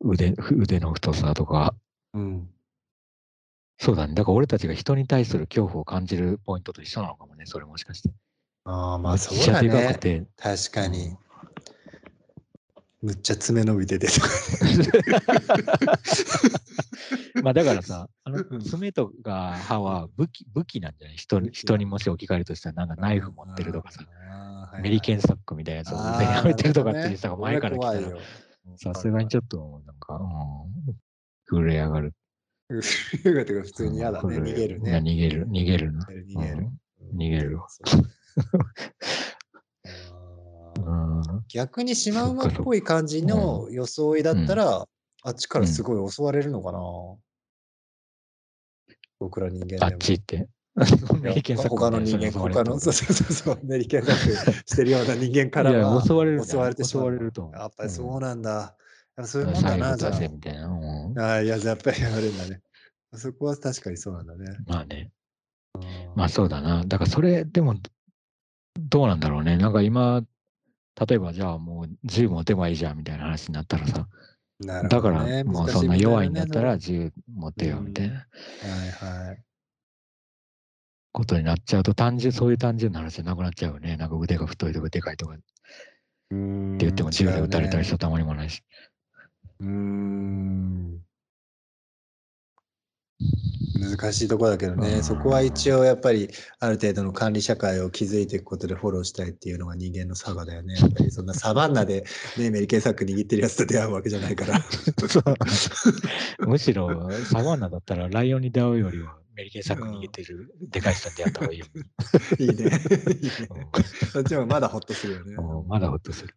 腕、腕の太さとか、
うん。
そうだね。だから俺たちが人に対する恐怖を感じるポイントと一緒なのかもね、それもしかして。
ああ、まあそうだね。確かに。むっちゃ爪伸びててとか。
まあだからさ、あの
うん
爪とか歯は武器、武器なんじゃない？人に人にもし置き換えるとしたら、なんかナイフ持ってるとかさ。メリケンスタックみたいなやつを腕にはめてるとかっていう人が前から来たら。さすがにちょっと、なんか、うん、震え上がる。
っと。がてか普通に嫌だね。
うん
逃げる
いや
ね。
逃げる、逃げるな。
逃げる。
うん逃げる
逆にシマウマっぽい感じの装いだったら、あっちからすごい襲われるのかな、僕ら人間でも。
あっちって。
他の人間、他の、そうそうそうそう、メリケンサックしてるような人間からは
襲われる
襲われてしまう
襲われると思う
やっぱりそうなんだ。そういうもんだな、じゃあ。あいや、やっぱりやるんだね。そこは確かにそうなんだね。
まあね。まあそうだな。だからそれ、でも、どうなんだろうね。なんか今、例えばじゃあもう銃持てばいいじゃんみたいな話になったらさ、
なる
だからもうそんな弱いんだったら銃持てよみたいな
みたいな。ねはいはい。
ことになっちゃうと、単純、そういう単純な話じゃなくなっちゃうよね。なんか腕が太いとかでかいとか。って言っても銃で撃たれたりし
違
たたまにもないし。
うねうーん難しいところだけどね、
うん
そこは一応やっぱりある程度の管理社会を築いていくことでフォローしたいっていうのが人間の差がだよね。やっぱりそんなサバンナで、ね、メリケンサック握ってるやつと出会うわけじゃないから。
むしろサバンナだったらライオンに出会うよりはメリケンサック握ってるでかい人に出会った方がいいよ。
いいね。いいね。そっちもまだホッとするよね。
うんまだほっとする。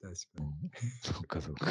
確かに。
うんそっかそっか。